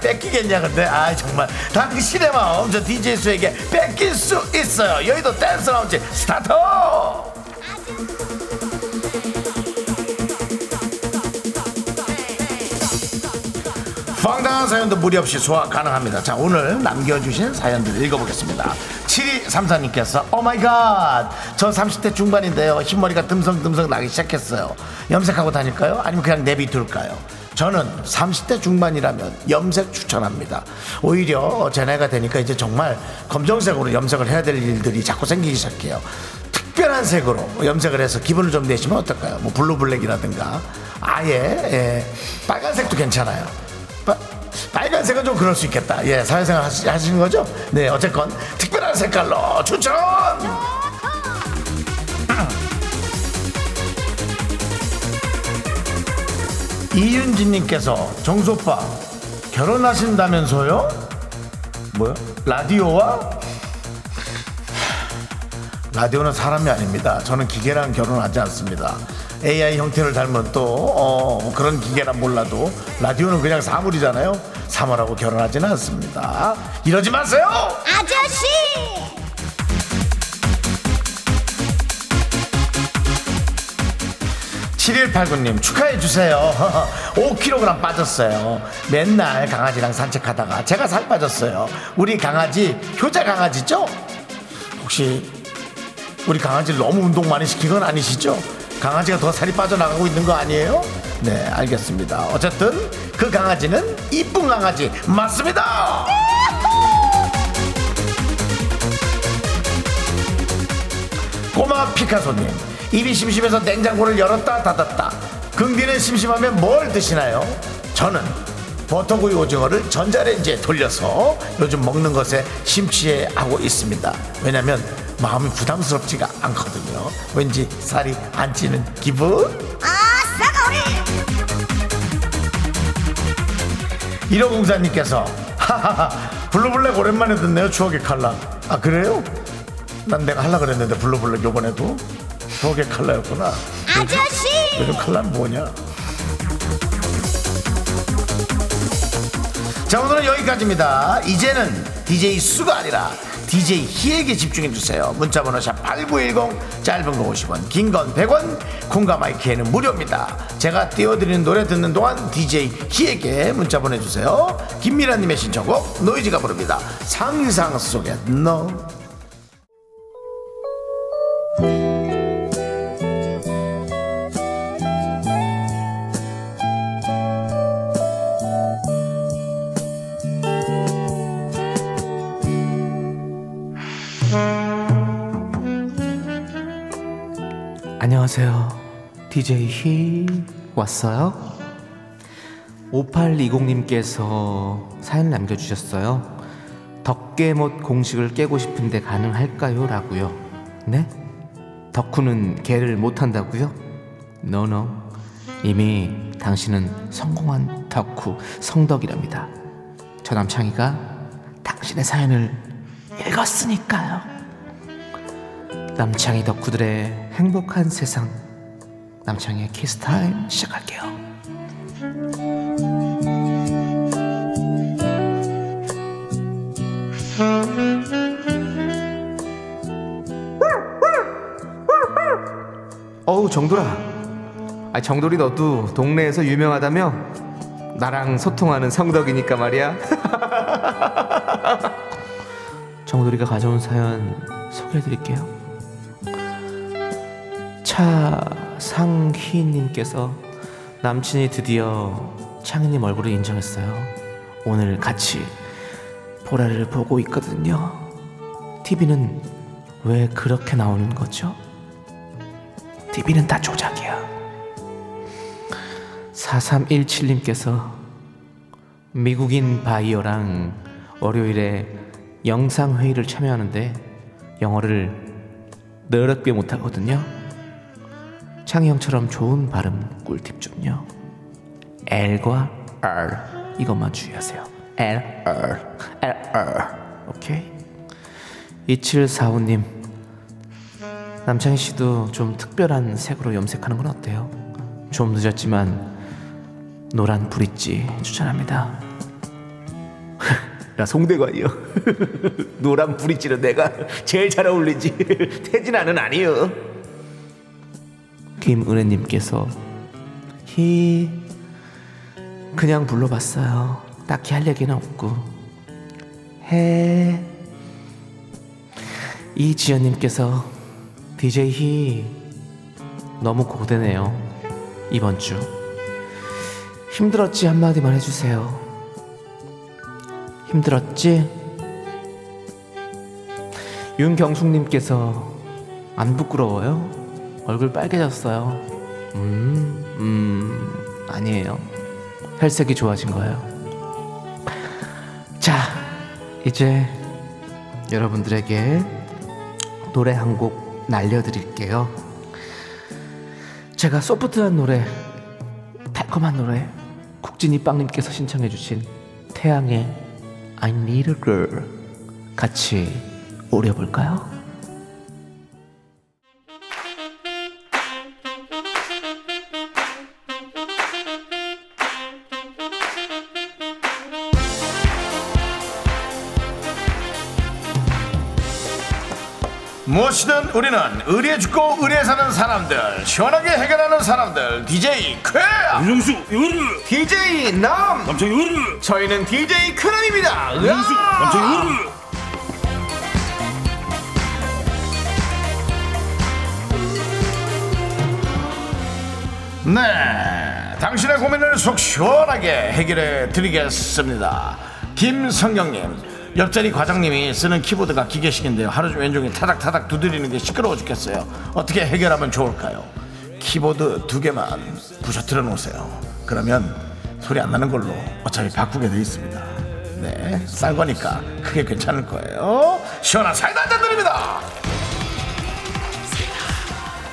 뺏기겠냐 근데 아 정말 당신의 마음 저 DJ 수에게 뺏길 수 있어요 여의도 댄스 라운지 start 황당한 사연도 무리 없이 소화 가능합니다. 자, 오늘 남겨주신 사연들 읽어보겠습니다. 7234님께서, oh my god! 저 30대 중반인데요. 흰머리가 듬성듬성 나기 시작했어요. 염색하고 다닐까요? 아니면 그냥 내비둘까요? 저는 30대 중반이라면 염색 추천합니다. 오히려 제 나이가 되니까 이제 정말 검정색으로 염색을 해야 될 일들이 자꾸 생기기 시작해요. 특별한 색으로 염색을 해서 기분을 좀 내시면 어떨까요? 뭐 블루블랙이라든가 아예 예, 빨간색도 괜찮아요. 빠- 빨간색은 좀 그럴 수 있겠다. 예, 사회생활 하시, 하시는 거죠? 네, 어쨌건 특별한 색깔로 추천! 이윤진님께서 정소빠 결혼하신다면서요? 뭐요? 라디오와? 라디오는 사람이 아닙니다. 저는 기계랑 결혼하지 않습니다. AI 형태를 닮은 또 어, 그런 기계란 몰라도 라디오는 그냥 사물이잖아요. 사물하고 결혼하지는 않습니다. 이러지 마세요. 아저씨! 7189님 축하해주세요 5kg 빠졌어요 맨날 강아지랑 산책하다가 제가 살 빠졌어요 우리 강아지 효자 강아지죠? 혹시 우리 강아지를 너무 운동 많이 시킨 건 아니시죠? 강아지가 더 살이 빠져나가고 있는 거 아니에요? 네 알겠습니다 어쨌든 그 강아지는 이쁜 강아지 맞습니다 꼬마 피카소님 입이 심심해서 냉장고를 열었다 닫았다 긍디는 심심하면 뭘 드시나요? 저는 버터구이 오징어를 전자레인지에 돌려서 요즘 먹는 것에 심취하고 있습니다 왜냐면 마음이 부담스럽지가 않거든요 왠지 살이 안 찌는 기분? 아, 싸가리! 1504님께서 하하하 blue black 오랜만에 듣네요 추억의 칼라 아 그래요? 난 내가 하려 그랬는데 blue black 요번에도 추억의 칼라였구나. 아저씨! 요즘 칼라는 뭐냐? 자 오늘은 여기까지입니다. 이제는 DJ 수가 아니라 DJ 희에게 집중해주세요. 문자번호 샵8910 짧은 거 50원 긴 건 100원 콩과 my K는 무료입니다. 제가 띄워드리는 노래 듣는 동안 DJ 희에게 문자 보내주세요. 김미라님의 신청곡 노이즈가 부릅니다. 상상 속에 너 안녕하세요. DJ 히 왔어요? 5820님께서 사연 남겨주셨어요. 덕계못 공식을 깨고 싶은데 가능할까요? 라고요. 네? 덕후는 개를 못한다고요? 노노. 이미 당신은 성공한 덕후 성덕이랍니다. 저 남창희가 당신의 사연을 읽었으니까요. 남창희 덕후들의 행복한 세상. 남창희의 키스타임 시작할게요. 어우 정돌아 아 정돌이 너도 동네에서 유명하다며 나랑 소통하는 성덕이니까 말이야 정돌이가 가져온 사연 소개해드릴게요 차상희님께서 남친이 드디어 창희님 얼굴을 인정했어요 오늘 같이 보라를 보고 있거든요 TV는 왜 그렇게 나오는 거죠? TV는 다 조작이야. 4317님께서 미국인 바이어랑 월요일에 영상회의를 참여하는데 영어를 더럽게 못하거든요. 창희 형처럼 좋은 발음 꿀팁 좀요. L과 R 이것만 주의하세요. L, R, L, R. 오케이? 2745님 남창희 씨도 좀 특별한 색으로 염색하는 건 어때요? 좀 늦었지만 노란 브릿지 추천합니다. 야 송대관이요. 노란 브릿지는 내가 제일 잘 어울리지. 태진아는 아니요. 김은혜님께서 히 그냥 불러봤어요. 딱히 할 얘기는 없고. 해. 이지연님께서 DJ 히 너무 고되네요. 이번 주. 힘들었지? 한마디만 해주세요. 힘들었지? 윤경숙님께서 안 부끄러워요 얼굴 빨개졌어요 음, 음 아니에요 혈색이 좋아진 거예요 자 이제 여러분들에게 노래 한 곡 날려드릴게요. 제가 소프트한 노래, 달콤한 노래, 국진이 빵님께서 신청해주신 태양의 I Need a Girl 같이 오려볼까요? 무엇이든 우리는 의리에 죽고 의리에 사는 사람들 시원하게 해결하는 사람들 DJ 쾌! 윤정수 요르 DJ 남! 남창희 요르 저희는 DJ 크남입니다! 윤정수 남창희 요르 네 당신의 고민을 속 시원하게 해결해 드리겠습니다. 김성경님 옆자리 과장님이 쓰는 키보드가 기계식인데요. 하루 종일 왼쪽에 타닥타닥 두드리는 게 시끄러워 죽겠어요. 어떻게 해결하면 좋을까요? 키보드 두 개만 부셔뜨려 놓으세요. 그러면 소리 안 나는 걸로 어차피 바꾸게 돼 있습니다. 네 싼 거니까 크게 괜찮을 거예요. 시원한 사이다 한잔 드립니다.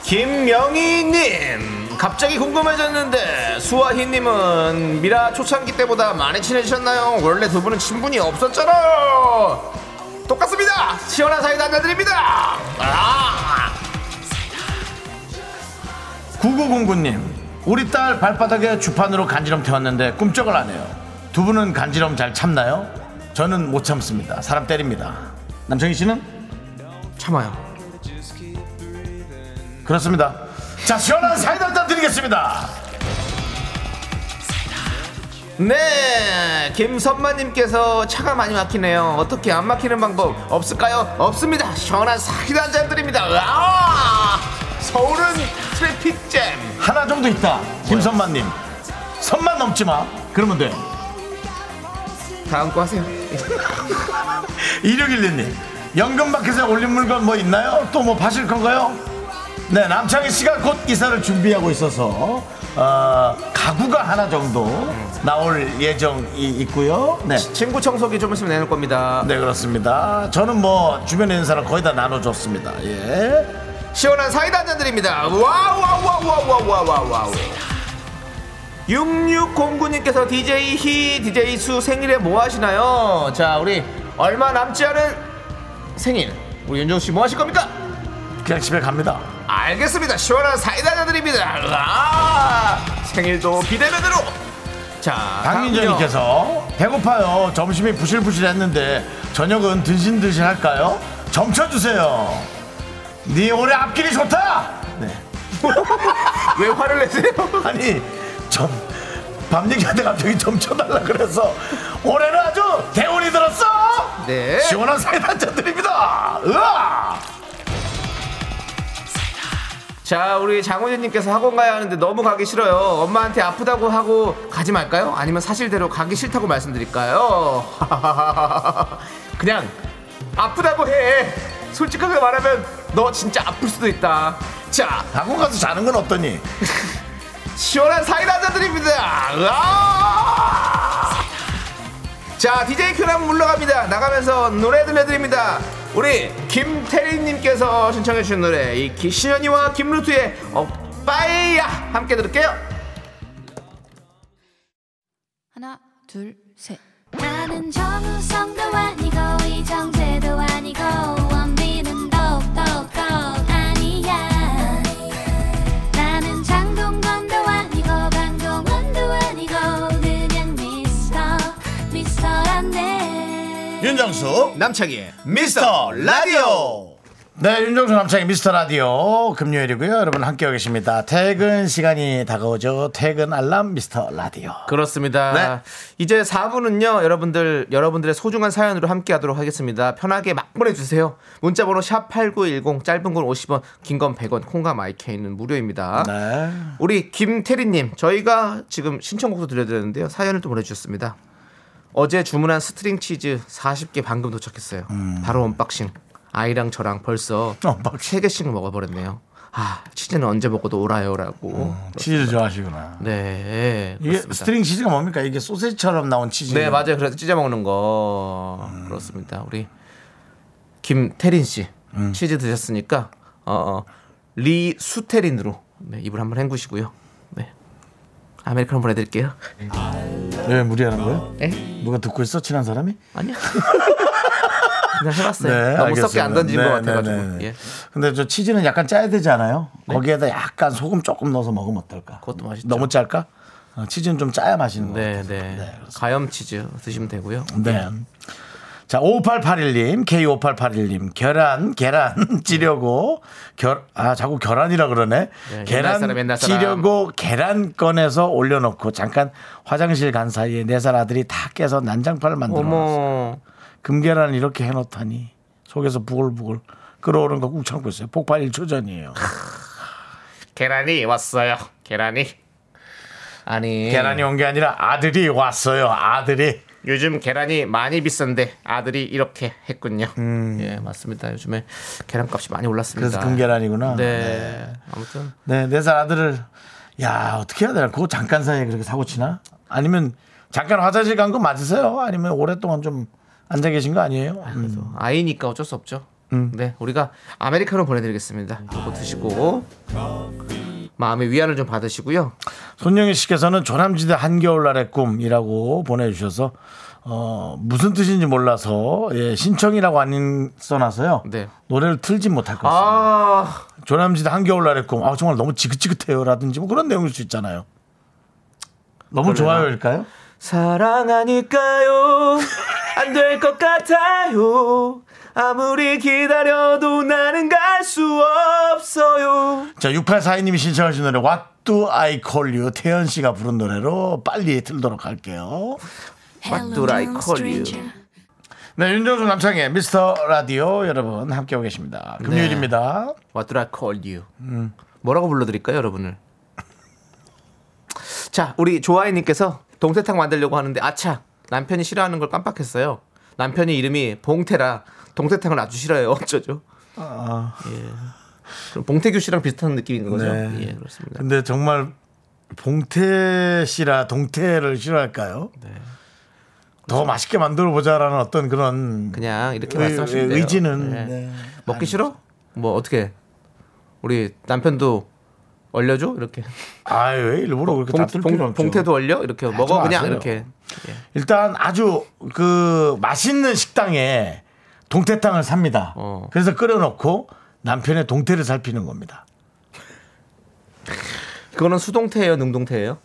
김명희님 갑자기 궁금해졌는데 수아희님은 미라 초창기 때보다 많이 친해지셨나요? 원래 두 분은 친분이 없었잖아요 똑같습니다 시원한 사이다 한잔 드립니다 아! 9909님 우리 딸 발바닥에 주판으로 간지럼 태웠는데 꿈쩍을 안 해요 두 분은 간지럼 잘 참나요? 저는 못 참습니다 사람 때립니다 남정희 씨는? 참아요 그렇습니다 자 시원한 사이다 한잔 드리겠습니다. 네 김선마님께서 차가 많이 막히네요. 어떻게 안 막히는 방법 없을까요? 없습니다. 시원한 사이다 한잔 드립니다. 아! 서울은 트래픽 잼. 하나 정도 있다 김선만님. 선만 넘지 마. 그러면 돼. 다음 거 하세요. 2611님 연금 마켓에 올린 물건 뭐 있나요? 또 뭐 파실 건가요? 네, 남창희 씨가 곧 이사를 준비하고 있어서 어, 가구가 하나 정도 나올 예정이 있고요. 네. 친구 청소기 좀 있으면 내놓을 겁니다. 네, 그렇습니다. 저는 뭐 주변에 있는 사람 거의 다 나눠줬습니다. 예. 시원한 사이다 한잔 드립니다. wow wow wow wow wow wow. 6609님께서 DJ 희, DJ 수 생일에 뭐 하시나요? 자, 우리 얼마 남지 않은 생일. 우리 윤정 씨 뭐 하실 겁니까? 그냥 집에 갑니다. 알겠습니다. 시원한 사이다 드립니다. 아, 생일도 비대면으로. 자, 다음은요. 박민정님께서 배고파요. 점심이 부실부실했는데 저녁은 든신든신할까요? 점쳐주세요. 네 올해 앞길이 좋다. 네. 왜 화를 내세요? 아니 점. 밤 얘기하다 갑자기 점쳐달라 그래서 올해는 아주 대운이 들었어. 네. 시원한 사이다 드립니다. 으아! 자, 우리 장호진님께서 학원 가야 하는데 너무 가기 싫어요. 엄마한테 아프다고 하고 가지 말까요? 아니면 사실대로 가기 싫다고 말씀드릴까요? 그냥 아프다고 해. 솔직하게 말하면 너 진짜 아플 수도 있다. 자, 학원 가서 자는 건 어떠니? 시원한 사이다 한잔 드립니다. 으아! 자, DJ 큐랑 물러갑니다. 나가면서 노래 들려드립니다. 우리 김태리님께서 신청해 주신 노래, 이 기신현이와 김루트의 오빠야 함께 들을게요. 하나 둘 셋. 나는 정우성도 아니고 이정재도 아니고 윤정수 남창희의 미스터 라디오. 네, 윤정수 남창의 미스터 라디오 금요일이고요. 여러분 함께하고 계십니다. 퇴근 시간이 다가오죠. 퇴근 알람 미스터 라디오. 그렇습니다. 네. 이제 4부는요, 여러분들, 여러분들의 소중한 사연으로 함께 하도록 하겠습니다. 편하게 막 보내주세요. 문자번호 샵 8910, 짧은 건 50원, 긴 건 100원, 콩과 마이케이는 무료입니다. 네. 우리 김태리님, 저희가 지금 신청곡도 들려드렸는데요. 사연을 또 보내주셨습니다. 어제 주문한 string 치즈 40개 방금 도착했어요. 바로 unboxing. 아이랑 저랑 벌써 unboxing. 3개씩 먹어버렸네요. 아, 치즈는 언제 먹어도 옳아요라고. 치즈 좋아하시구나. 네. 이게 그렇습니다. string 치즈가 뭡니까? 이게 소세지처럼 나온 치즈. 네, 맞아요. 그래서 찢어 먹는 거. 그렇습니다. 우리 김태린 씨. 치즈 드셨으니까 어, 어 Listerine으로 네, 입을 한번 헹구시고요. 네. 아메리카노 보내 드릴게요. 왜 무리하는 거예요? 에? 누가 듣고 있어? 친한 사람이? 아니야. 그냥 해 봤어요. 네, 너무 알겠습니다. 썩게 안 던진 네, 것 같아 가지고. 네, 네. 예. 근데 저 치즈는 약간 짜야 되지 않아요? 거기에다 약간 소금 조금 넣어서 먹으면 어떨까? 그것도 맛있죠. 너무 짤까? 어, 치즈는 좀 짜야 맛있는 거 네, 같아요. 네. 가염 치즈 드시면 되고요. 네. 자, 5881님, K5881님, 계란, 계란 찌려고, 결, 아, 자꾸 결란이라 그러네. 옛날 계란 사람, 사람. 찌려고 계란 꺼내서 올려놓고 잠깐 화장실 간 사이에 네 살 아들이 다 깨서 난장판을 만들어 놨어. 어머. 금계란을 이렇게 해놓다니 속에서 부글부글 끓어오른 거꾹 참고 있어요. 폭발 1초 전이에요. 계란이 왔어요. 계란이. 아니. 계란이 온 게 아니라 아들이 왔어요. 아들이. 요즘 계란이 많이 비싼데 아들이 이렇게 했군요. 예, 맞습니다. 요즘에 계란값이 많이 올랐습니다. 음. 그래서 금계란이구나. 네. 아무튼 네, 네 살 아들을 야 어떻게 해야 되나? 그거 잠깐 사이에 그렇게 사고 치나? 아니면 잠깐 화장실 간 거 맞으세요? 아니면 오랫동안 좀 앉아 계신 거 아니에요? 음. 아이니까 어쩔 수 없죠. 네, 우리가 아메리카노 보내드리겠습니다. 이거 드시고 마음의 위안을 좀 받으시고요. 손영희 씨께서는 조남지대 한겨울날의 꿈이라고 보내주셔서 어, 무슨 뜻인지 몰라서 예, 신청이라고 안 써놔서요. 네. 노래를 틀진 못할 것 같습니다. 아, 조남지대 한겨울날의 꿈. 아 정말 너무 지긋지긋해요라든지 뭐 그런 내용일 수 있잖아요. 너무 좋아요일까요? 사랑하니까요. 안 될 것 같아요. 아무리 기다려도 나는 갈 수 없어요. 자, 6842님이 신청하신 노래 What Do I Call You 태연 씨가 부른 노래로 빨리 틀도록 할게요. What do I call you? 네, 윤정수 남창의 미스터 라디오 여러분 함께하고 계십니다. 금요일입니다. What do I call you? 뭐라고 불러드릴까요, 여러분을? 자, 우리 조아이님께서 동태탕 만들려고 하는데 아차 남편이 싫어하는 걸 깜빡했어요. 남편이 이름이 봉태라 동태탕을 아주 싫어해요. 어쩌죠? 그럼 봉태규 씨랑 비슷한 느낌인 거죠? 네. 예, 그렇습니다. 근데 정말 봉태 씨라 동태를 싫어할까요? 네. 더 맛있게 만들어 보자라는 어떤 그런 그냥 이렇게 의- 말씀하시면 돼요. 의지는 네. 네. 먹기 싫어? 뭐 어떻게? 우리 남편도 얼려줘? 이렇게. 아유 왜 일부러 그렇게 봉, 봉. 봉태도 얼려? 이렇게 먹어 그냥 마세요. 이렇게. 예. 일단 아주 그 맛있는 식당에 동태탕을 삽니다. 어. 그래서 끓여놓고 남편의 동태를 살피는 겁니다. 그거는 수동태예요, 능동태예요?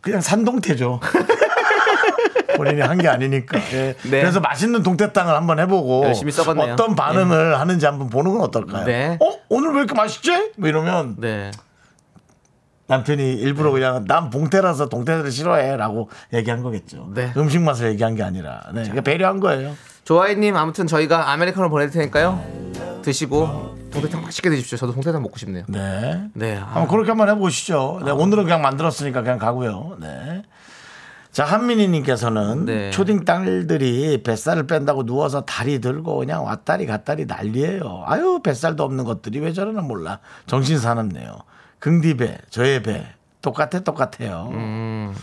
그냥 산동태죠. 본인이 한 게 아니니까. 예. 네. 그래서 맛있는 동태탕을 한번 해보고 열심히 썩었네요. 어떤 반응을 하는지 한번 보는 건 어떨까요? 네. 어 오늘 왜 이렇게 맛있지? 뭐 이러면 네. 남편이 일부러 그냥 난 봉태라서 동태를 싫어해라고 얘기한 거겠죠. 네. 음식 맛을 얘기한 게 아니라 네. 그러니까 배려한 거예요. 조아이님 아무튼 저희가 아메리카노 보낼 테니까요. 드시고 동태탕 맛있게 드십시오. 저도 동태탕 먹고 싶네요. 네. 네. 아, 한번 그렇게 한번 해보시죠. 네, 오늘은 그냥 만들었으니까 그냥 가고요. 네. 자, 한민희님께서는 네. 초딩 딸들이 뱃살을 뺀다고 누워서 다리 들고 그냥 왔다리 갔다리 난리예요. 아유, 뱃살도 없는 것들이 왜 저러나 몰라. 정신 사납네요. 긍디 배, 저의 배. 똑같아, 똑같아요. 음.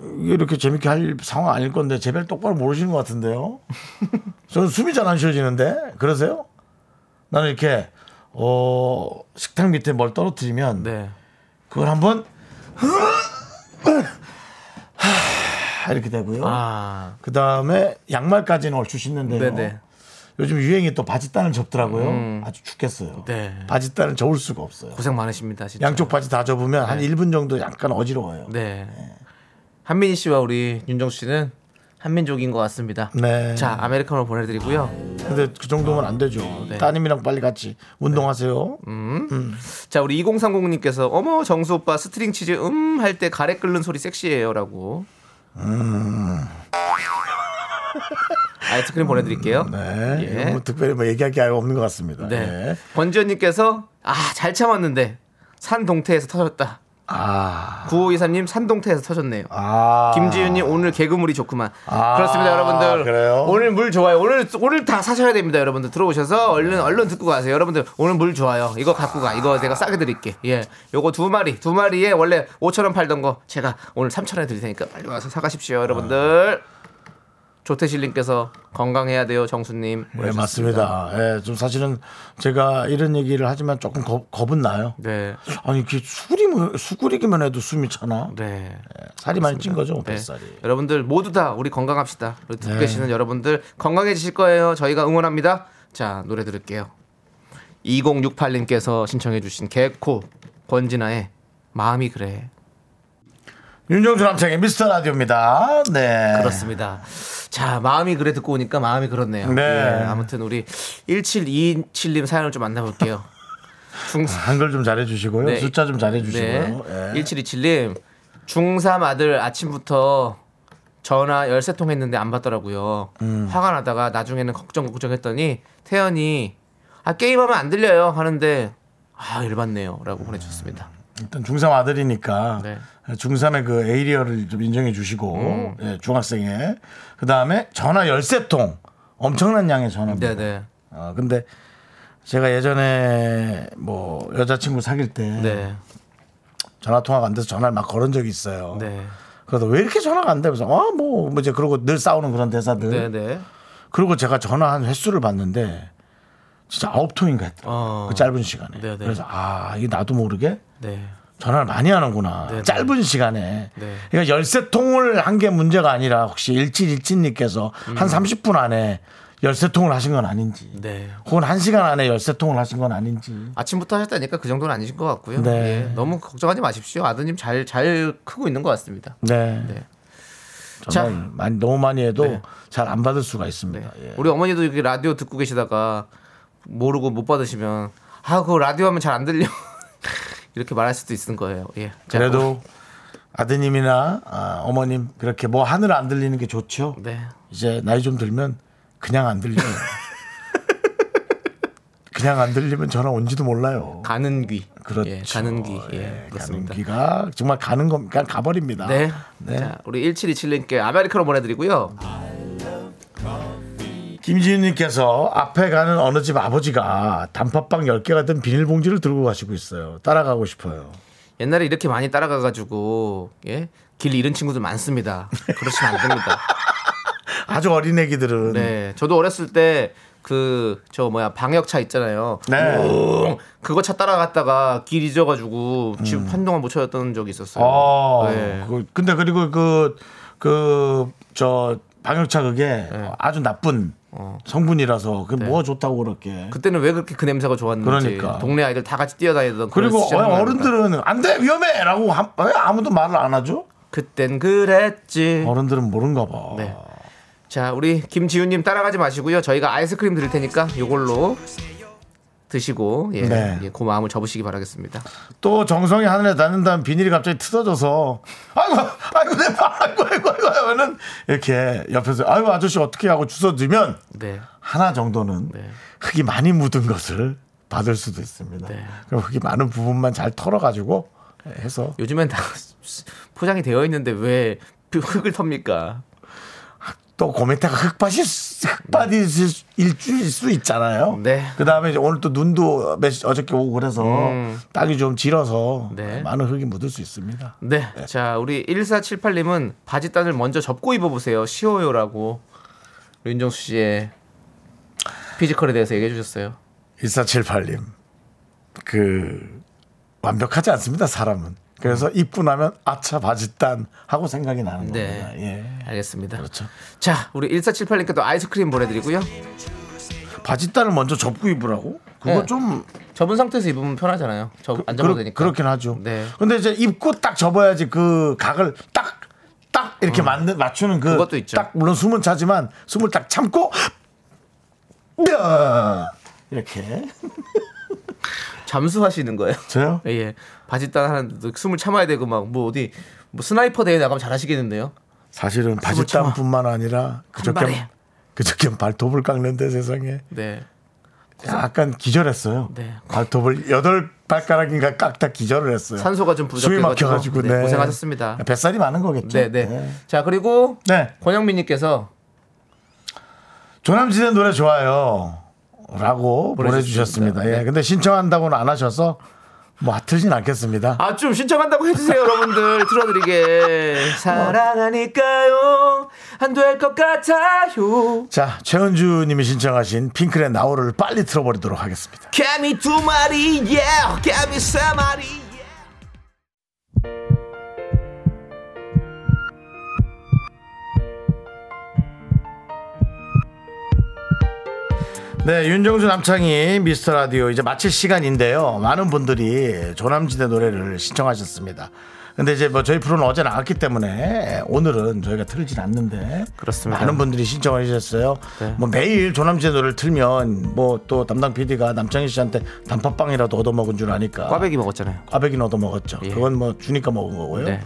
이렇게 재밌게 할 상황 아닐 건데 제 배를 똑바로 모르시는 것 같은데요. 저는 숨이 잘 안 쉬어지는데 그러세요? 나는 이렇게 어 식탁 밑에 뭘 떨어뜨리면 네. 그걸 한번 이렇게 되고요. 아. 그 다음에 양말까지는 얼추 신는데요. 네네. 요즘 유행이 또 바지 단을 접더라고요. 아주 죽겠어요. 음. 네. 바지 단을 접을 수가 없어요. 고생 많으십니다, 진짜. 양쪽 바지 다 접으면 한 1분 정도 약간 어지러워요. 네. 한민희 씨와 우리 윤정수 씨는 한민족인 것 같습니다. 네. 자, 아메리카노 보내드리고요. 근데 그 정도면 안 되죠. 네. 따님이랑 빨리 같이 운동하세요. 자, 우리 2030님께서 어머 정수 오빠 string 치즈 음 할 때 가래 끓는 소리 섹시해요라고. 음. 아이스크림 보내드릴게요. 네. 예. 뭐 특별히 뭐 얘기할 게 없는 것 같습니다. 네. 네. 권지현님께서 아 잘 참았는데 산 동태에서 터졌다. 아. 9523님 산 동태에서 터졌네요. 아. 김지윤님 오늘 개그물이 좋구만. 아, 그렇습니다, 여러분들. 그래요? 오늘 물 좋아요. 오늘 오늘 다 사셔야 됩니다, 여러분들. 들어오셔서 얼른 얼른 듣고 가세요, 여러분들. 오늘 물 좋아요. 이거 갖고 가. 이거 내가 싸게 드릴게. 예, 요거 두 마리, 두 마리에 원래 5천 원 팔던 거 제가 오늘 3천 원에 드릴 테니까 빨리 와서 사가십시오, 여러분들. 조태실님께서 건강해야 돼요, 정수님. 네, 맞습니다. 예, 좀 사실은 제가 이런 얘기를 하지만 조금 겁, 겁은 나요. 네, 아니, 이게 수그리면, 수그리기만 해도 숨이 차나? 네. 살이 많이 찐 거죠, 네. 뱃살이. 여러분들 모두 다 우리 건강합시다. 그리고 듣고 네. 계시는 여러분들 건강해지실 거예요. 저희가 응원합니다. 자, 노래 들을게요. 2068님께서 신청해주신 개코 권진아의 마음이 그래. 윤정수 남창의 미스터 라디오입니다. 네. 그렇습니다. 자, 마음이 그래 듣고 오니까 마음이 그렇네요. 네. 예, 아무튼 우리 1727님 사연을 좀 만나볼게요. 중, 한글 좀 잘해주시고요. 네. 숫자 좀 잘해주시고요. 네. 예. 1727님 중3 아들 아침부터 전화 열세 통 했는데 안 받더라고요. 음. 화가 나다가 나중에는 걱정 걱정했더니 태연이 아 게임하면 안 들려요 하는데 아 열받네요 라고 보내주셨습니다. 일단 중3 아들이니까 네. 중3의 그 에이리어를 좀 인정해 주시고 음. 예, 중학생에 그 다음에 전화 열세 통 엄청난 양의 전화입니다. 네네. 어, 근데 제가 예전에 뭐 여자친구 사귈 때 네. 전화 통화가 안 돼서 전화를 막 걸은 적이 있어요. 네. 그래서 왜 이렇게 전화가 안 되면서 아뭐 뭐 이제 그러고 늘 싸우는 그런 대사들. 네네. 그리고 제가 전화 한 횟수를 봤는데 진짜 아홉 통인가 했더라고요. 어. 그 짧은 시간에. 네네. 그래서 아 이게 나도 모르게 네. 전화를 많이 하는구나. 네네. 짧은 시간에. 네. 그러니까 열세 통을 한 게 문제가 아니라 혹시 일칠일칠님께서 한 30분 안에 열세 통을 하신 건 아닌지. 네. 혹은 한 시간 안에 열세 통을 하신 건 아닌지. 아침부터 하셨다니까 그 정도는 아니신 것 같고요. 네. 예, 너무 걱정하지 마십시오. 아드님 잘 잘 크고 있는 것 같습니다. 네. 네. 전화를 많이, 너무 많이 해도 네. 잘안 받을 수가 있습니다. 네. 예. 우리 어머니도 이렇게 라디오 듣고 계시다가 모르고 못 받으시면 아, 그거 라디오 하면 잘 안 들려. 이렇게 말할 수도 있는 거예요. 예. 자, 그래도 아드님이나 아, 어머님 그렇게 뭐 하늘 안 들리는 게 좋죠. 네. 이제 나이 좀 들면 그냥 안 들려요. 그냥 안 들리면 전화 온지도 몰라요. 가는 귀. 그렇죠. 예, 가는 귀. 예, 가는 그렇습니다. 귀가 정말 가는 거 그냥 가버립니다. 네. 네. 자, 우리 1727님께 아메리카노 보내드리고요. 김지윤님께서 앞에 가는 어느 집 아버지가 단팥빵 10개가 든 비닐봉지를 들고 가시고 있어요. 따라가고 싶어요. 옛날에 이렇게 많이 따라가가지고 예? 길 잃은 친구들 많습니다. 그러시면 안 됩니다. 아주 어린 애기들은. 네, 저도 어렸을 때 그 저 뭐야 방역차 있잖아요. 네. 웅, 그거 차 따라갔다가 길 잊어가지고 집 한동안 못 찾았던 적이 있었어요. 음. 어, 네. 그- 근데 그리고 그, 그, 저, 방역차 그게 네. 아주 나쁜 성분이라서 그게 뭐가 좋다고 그렇게. 그때는 왜 그렇게 그 냄새가 좋았는지 그러니까. 동네 아이들 다 같이 뛰어다니던 그리고. 어른들은 안 돼! 위험해! 라고 하- 왜 아무도 말을 안 하죠? 그땐 그랬지. 어른들은 모른가 봐. 네. 자, 우리 김지훈님 따라가지 마시고요. 저희가 아이스크림 드릴 테니까 요걸로 드시고 예, 네. 예, 그 마음을 접으시기 바라겠습니다. 또 정성이 하늘에 닿는다면 비닐이 갑자기 뜯어져서 아이고 아이고 내 발, 아이고 아이고 아이고 하면은 이렇게 옆에서 아이고 아저씨 어떻게 하고 주워주면 네. 하나 정도는 네. 흙이 많이 묻은 것을 받을 수도 있습니다. 네. 그럼 흙이 많은 부분만 잘 털어가지고 해서 요즘엔 다 포장이 되어 있는데 왜 흙을 텁니까? 또그 밑에가 흙밭이 흙밭일 일주일 수 있잖아요. 네. 그 다음에 오늘 또 눈도 어저께 오고 그래서 음. 땅이 좀 질어서 네. 많은 흙이 묻을 수 있습니다. 네. 자, 우리 1478님은 바지 단을 먼저 접고 입어보세요. 쉬워요라고 윤정수 씨의 피지컬에 대해서 얘기해 주셨어요. 1478님. 그, 완벽하지 않습니다, 사람은. 그래서 입고 나면 아차 바짓단 하고 생각이 나는 네. 겁니다. 예. 알겠습니다. 그렇죠. 자, 우리 1478님께도 아이스크림 보내드리고요. 바짓단을 먼저 접고 입으라고? 그거 네. 좀 접은 상태에서 입으면 편하잖아요. 접, 안 접어도 그렇- 되니까. 그렇긴 하죠. 네. 근데 이제 입고 딱 접어야지 그 각을 딱, 딱 이렇게 만든, 맞추는 그. 음. 그것도 있죠. 딱, 물론 숨은 차지만 숨을 딱 참고. 야! 이렇게. 잠수하시는 거예요. 저요? 예, 예. 바짓단 하는데 숨을 참아야 되고 막 뭐 어디 뭐 sniper 대회 나가면 잘하시겠는데요. 사실은 바짓단뿐만 아니라 그저께. 그저께 발톱을 깎는데 세상에. 네. 약간 기절했어요. 네. 발톱을 여덟 발가락인가 깎다 기절을 했어요. 산소가 좀 숨이 부족해가지고 막혀가지고 네, 네. 고생하셨습니다. 뱃살이 많은 거겠죠. 네, 네. 자 그리고 네. 권영민님께서 조남지대 노래 좋아요. 라고 보내주셨습니다. 보내주셨습니다. 예. 네. 근데 신청한다고는 안 하셔서 뭐 틀진 않겠습니다. 아 좀 신청한다고 해주세요 여러분들 틀어드리게 사랑하니까요 안 될 것 같아요 자, 최은주 님이 신청하신 핑클의 나오를 빨리 틀어버리도록 하겠습니다. 개미 두 마리 yeah 개미 세 마리 네, 윤정수 남창희 미스터 라디오 이제 마칠 시간인데요. 많은 분들이 조남지대 노래를 신청하셨습니다. 근데 이제 뭐 저희 프로는 어제 나왔기 때문에 오늘은 저희가 틀진 않는데 그렇습니다. 많은 분들이 신청을 해주셨어요. 네. 뭐 매일 조남지대 노래를 틀면 뭐 또 담당 PD가 남창희 씨한테 단팥빵이라도 얻어먹은 줄 아니까 꽈배기 먹었잖아요 꽈배기 얻어 먹었죠. 예. 그건 뭐 주니까 먹은 거고요. 네.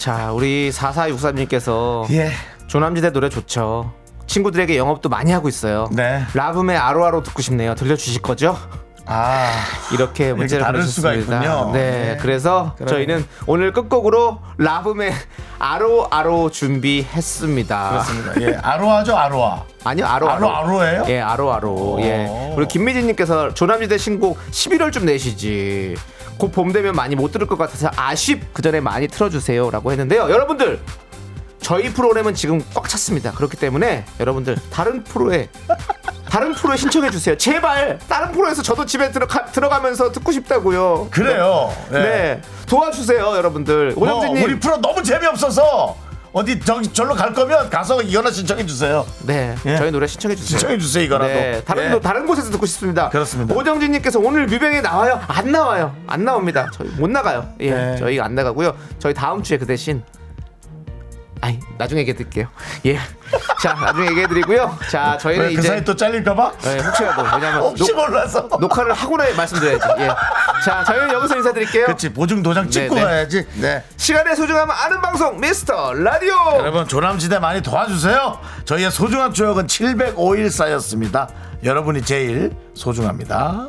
자 우리 4463님께서 예. 조남지대 노래 좋죠 친구들에게 영업도 많이 하고 있어요 네. 라붐의 아로아로 듣고 싶네요 들려주실 거죠? 아, 이렇게 문제를 보내셨습니다. 네, 네. 그래서 저희는 오늘 끝곡으로 라붐의 아로 아로 준비했습니다. 그렇습니다. 예. 아로하죠, 아로하. 아니요, 아로아로. 아로, 아로예요? 예, 아로 아로. 예. 오. 그리고 김미진님께서 조남지대 신곡 11월쯤 내시지. 곧 봄 되면 많이 못 들을 것 같아서 아쉽 그 전에 많이 틀어주세요라고 했는데요. 여러분들 저희 프로그램은 지금 꽉 찼습니다. 그렇기 때문에 여러분들 다른 프로에 다른 프로에 신청해 주세요. 제발 다른 프로에서 저도 집에 들어가, 들어가면서 듣고 싶다고요. 그래요. 네. 도와주세요, 여러분들. 뭐, 오영진님. 우리 프로 너무 재미없어서 어디 저기 절로 갈 거면 가서 이거나 신청해 주세요. 네, 예. 저희 노래 신청해 주세요. 신청해 주세요, 이거라도. 네, 다른 예. 노- 다른 곳에서 듣고 싶습니다. 그렇습니다. 오정진님께서 오늘 뮤뱅에 나와요? 안 나와요. 안 나옵니다. 저희 못 나가요. 예, 네. 저희가 안 나가고요. 저희 다음 주에 그 대신. 아니 나중에 얘기해 드릴게요. 예. 자 나중에 얘기해 드리고요. 자 저희는 왜그 이제 사이 또 잘릴까봐? 네, 혹시라도 왜냐면 혹시 녹, 몰라서. 녹화를 하고 나야 말씀드려야지. 예. 자 저희는 여기서 인사드릴게요. 그렇지 보증 도장 찍고 네, 네. 가야지. 네. 시간의 소중함을 아는 방송 미스터 라디오. 여러분 조남지대 많이 도와주세요. 저희의 소중한 추억은 705일 쌓였습니다. 여러분이 제일 소중합니다.